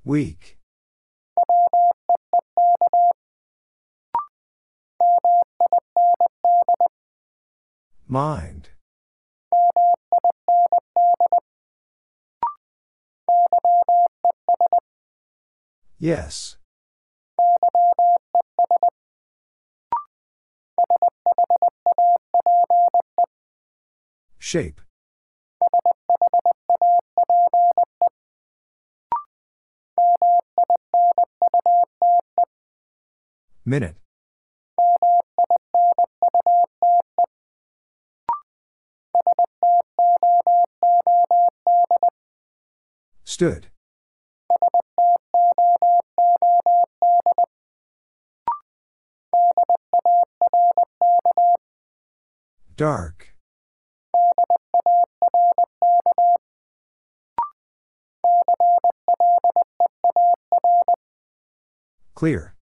Weak. Mind. Yes. Shape. Minute. Stood. Dark. Clear.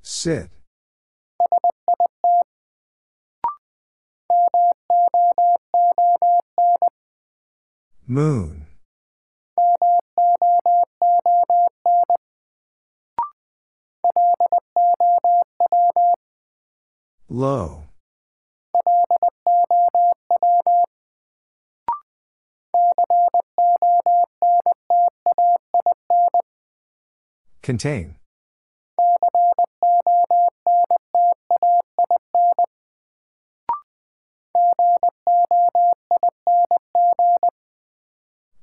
Sit. Moon. Low. Contain.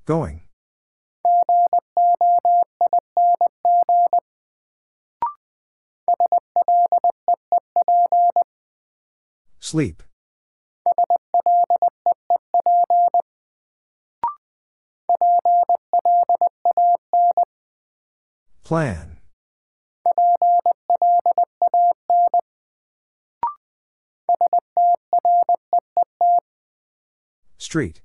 Going. Sleep. Plan. Street.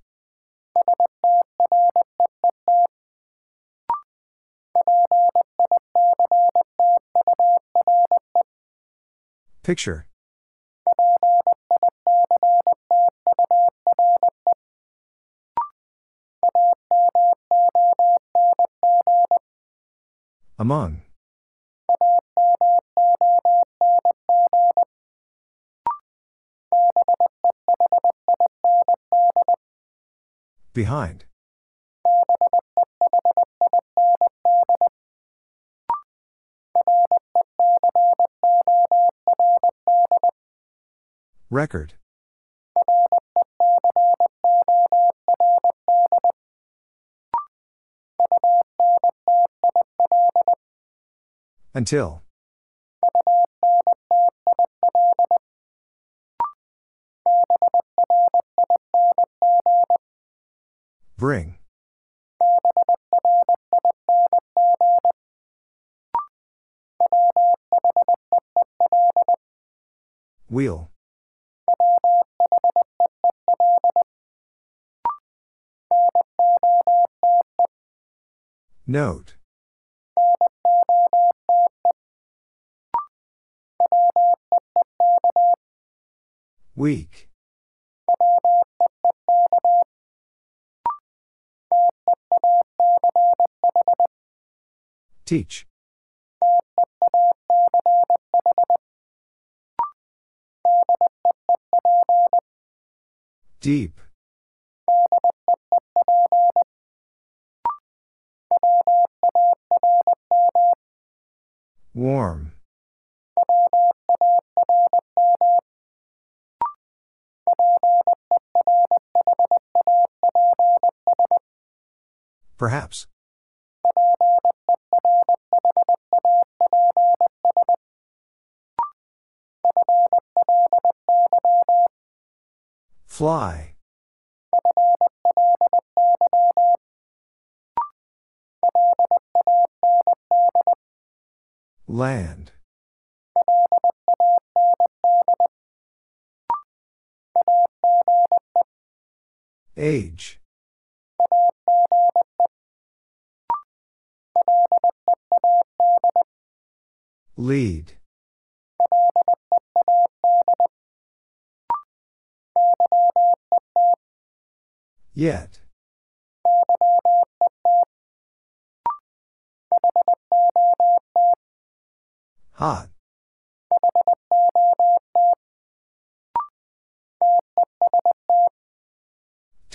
Picture. Among. Behind. Record. Until. Bring. Wheel. Note. Weak. Teach. Deep.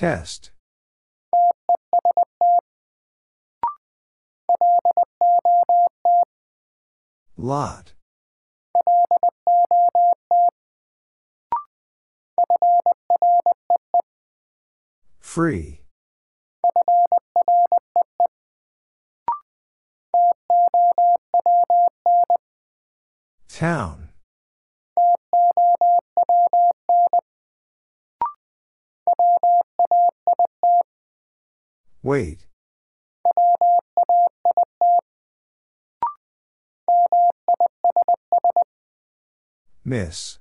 Test. Lot. Free. Town. Wait. Miss.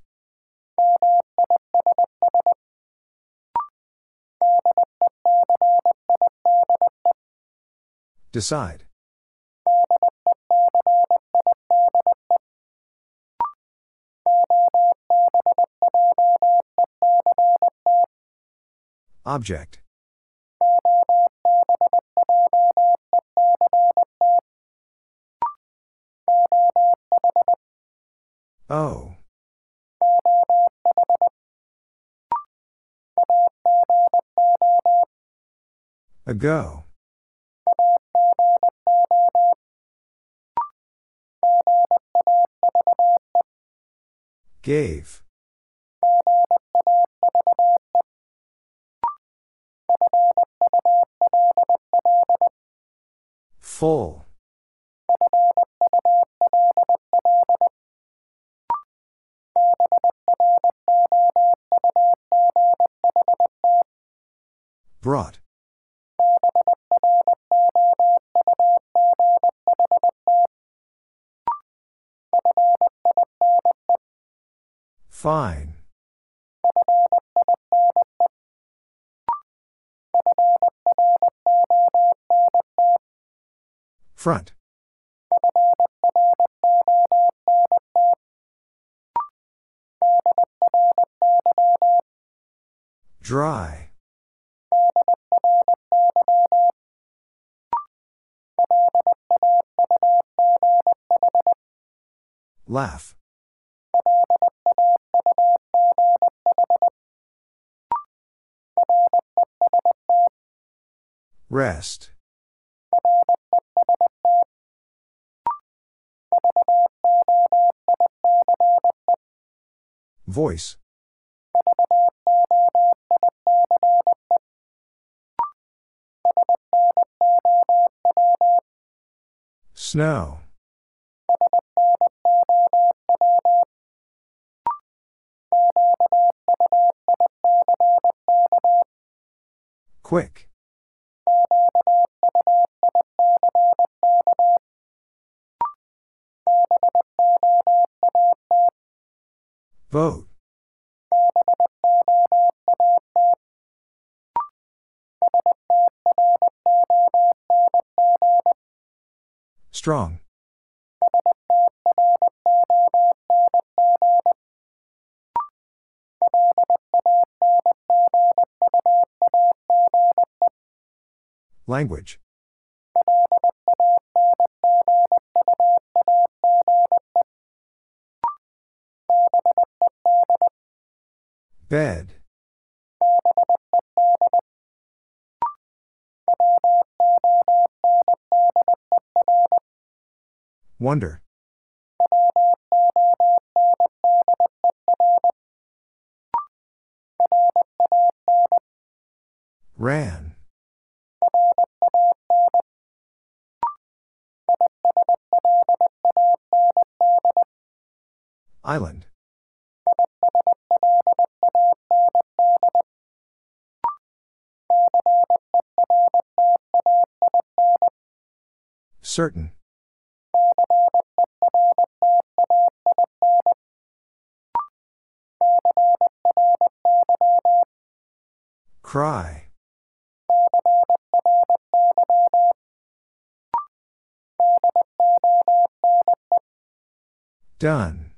Decide. Object. Oh. Ago. Gave. Full. Brought. Fine. Front. Dry. Laugh. Rest. Voice. Snow. Quick. Vote. Strong. Language. Bed. Wonder. Ran. Island. Certain. Cry. Done.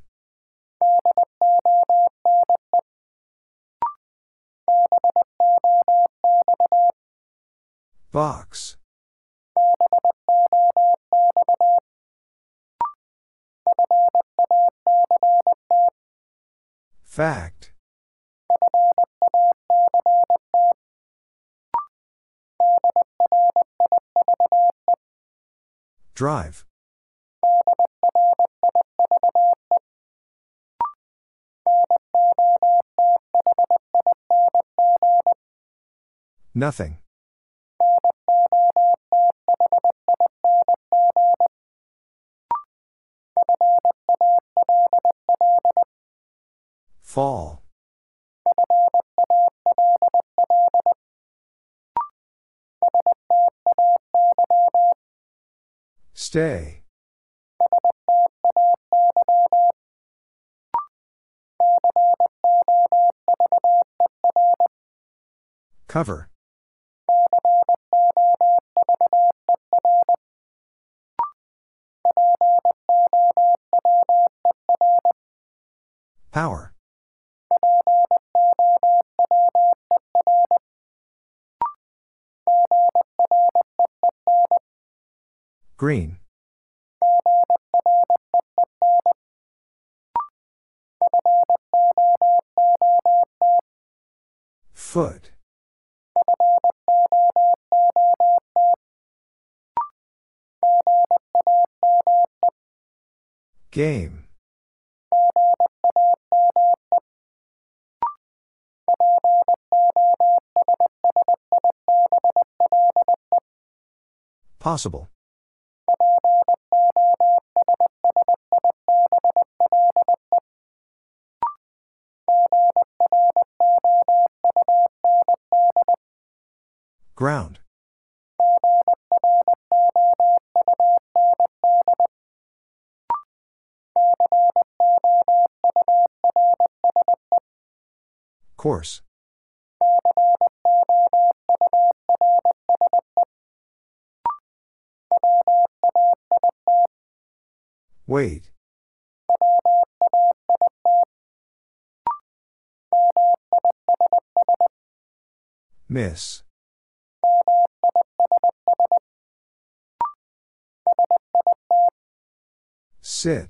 Box. Fact. Drive. Nothing. Stay. Cover. Power. Green. Game. Possible. Ground. Wait. Miss. Sit.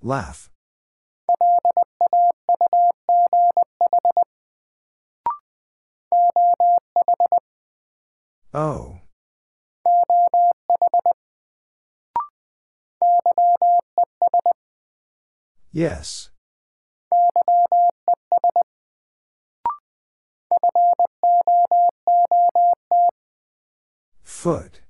Laugh. Yes. Foot.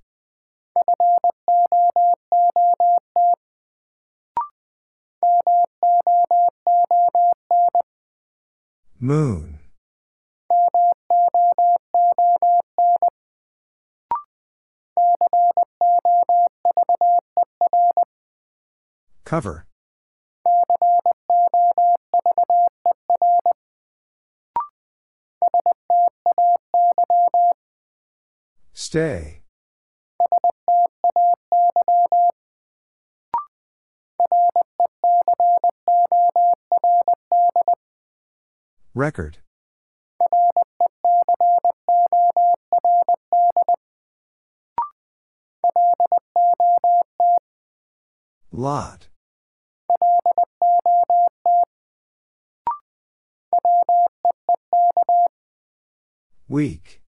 Moon. Cover. Stay. Record. Lot. Weak.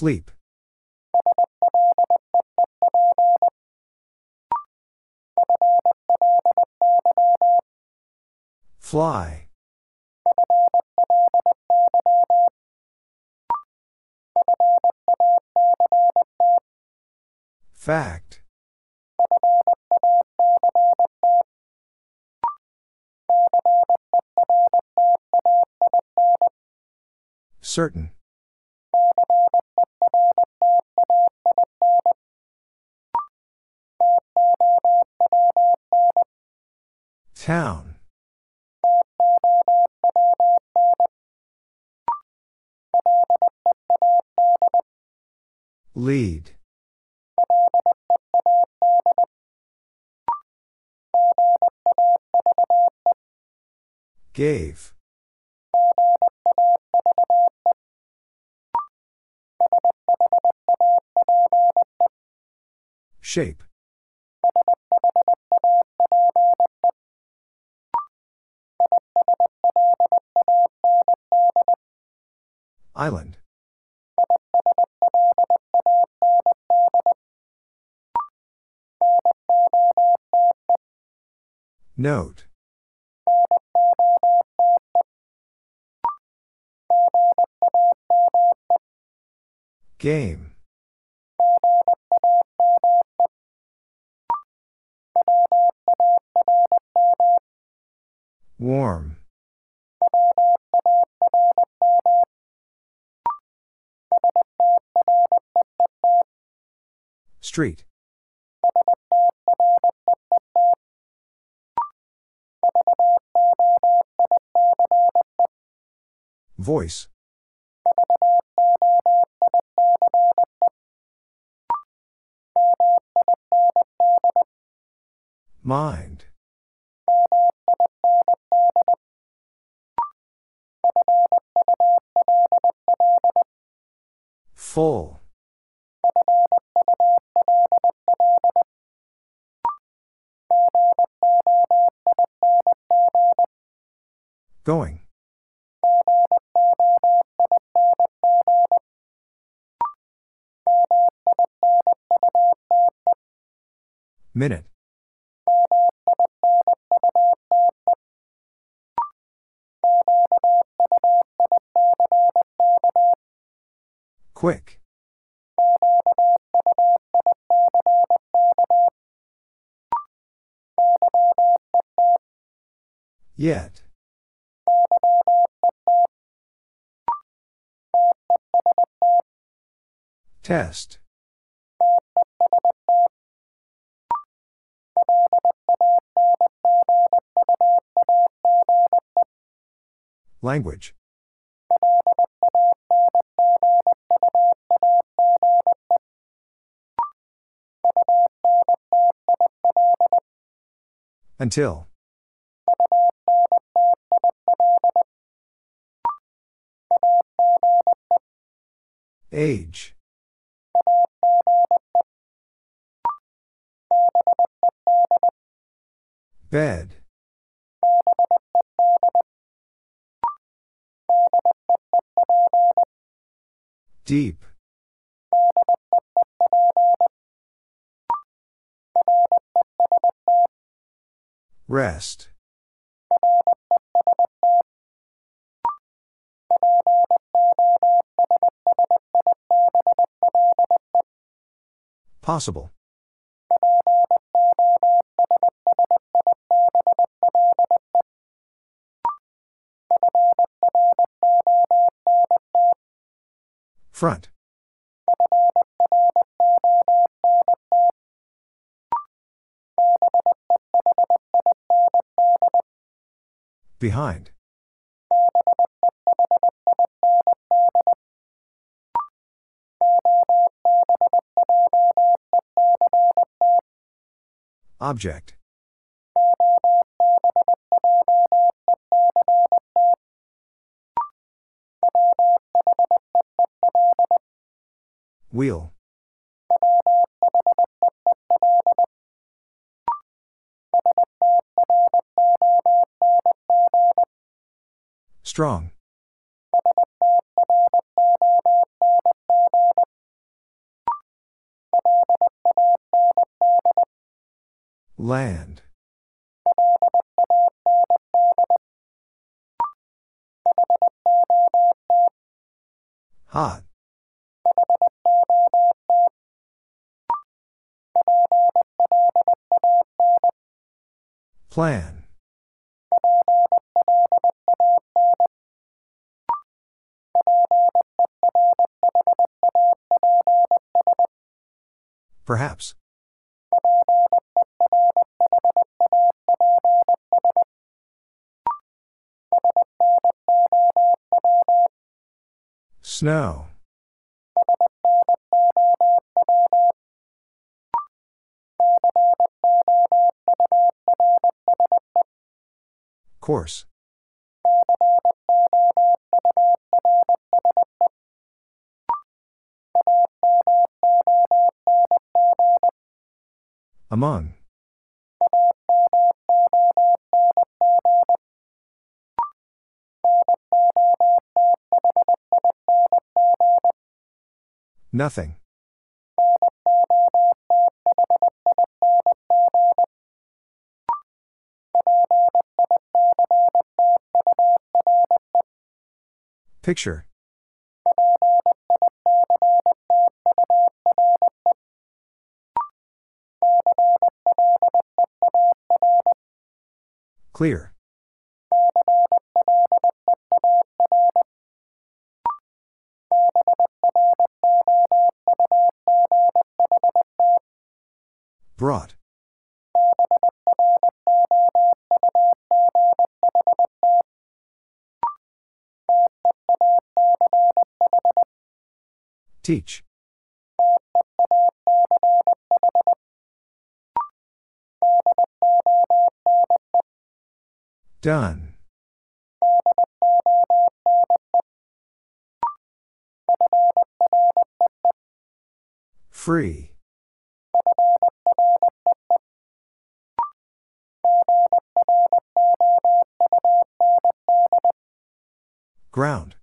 Sleep. Fly. Fact. Certain. Town. Lead. Gave. Shape. Island. Note. Game. Warm. Street. Voice. Mind. Full. Going. Minute. Quick. Yet. Test. Language. Until. Age. Bed. Deep. Rest. Possible. Front. Behind. Object. Wheel. Strong. Land. Hot. Plan. Perhaps. Snow. Course. Among. Nothing. Picture. Clear. Brought. Teach. Done. Free. Ground.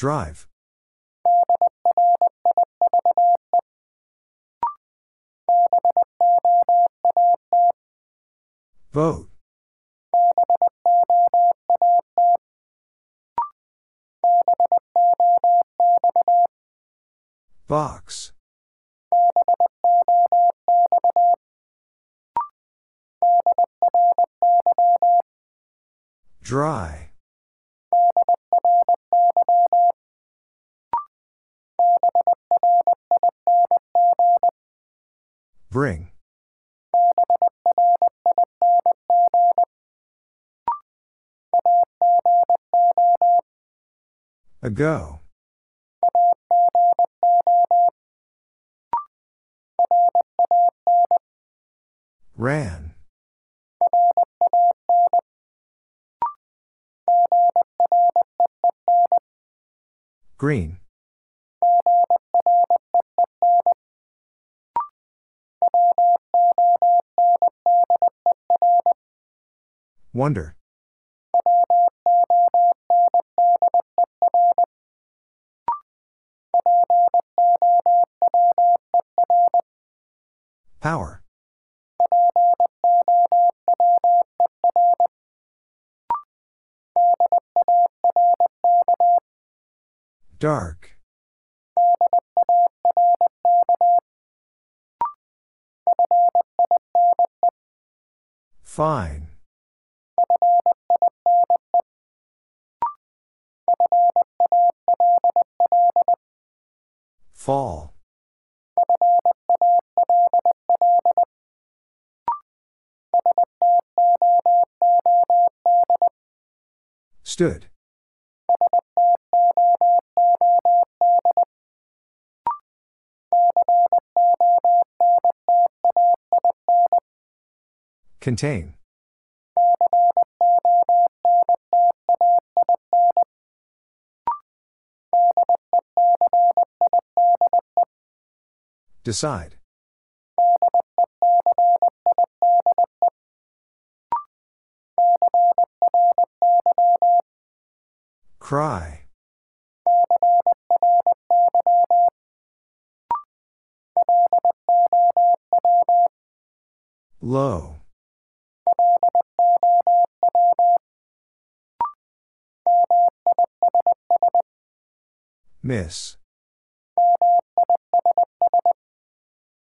Drive. Vote. Box. Dry. Bring. Ago. Ran. Green. Wonder. Power. Dark. Fine. Stood. Contain. Decide. Cry. Low. Miss.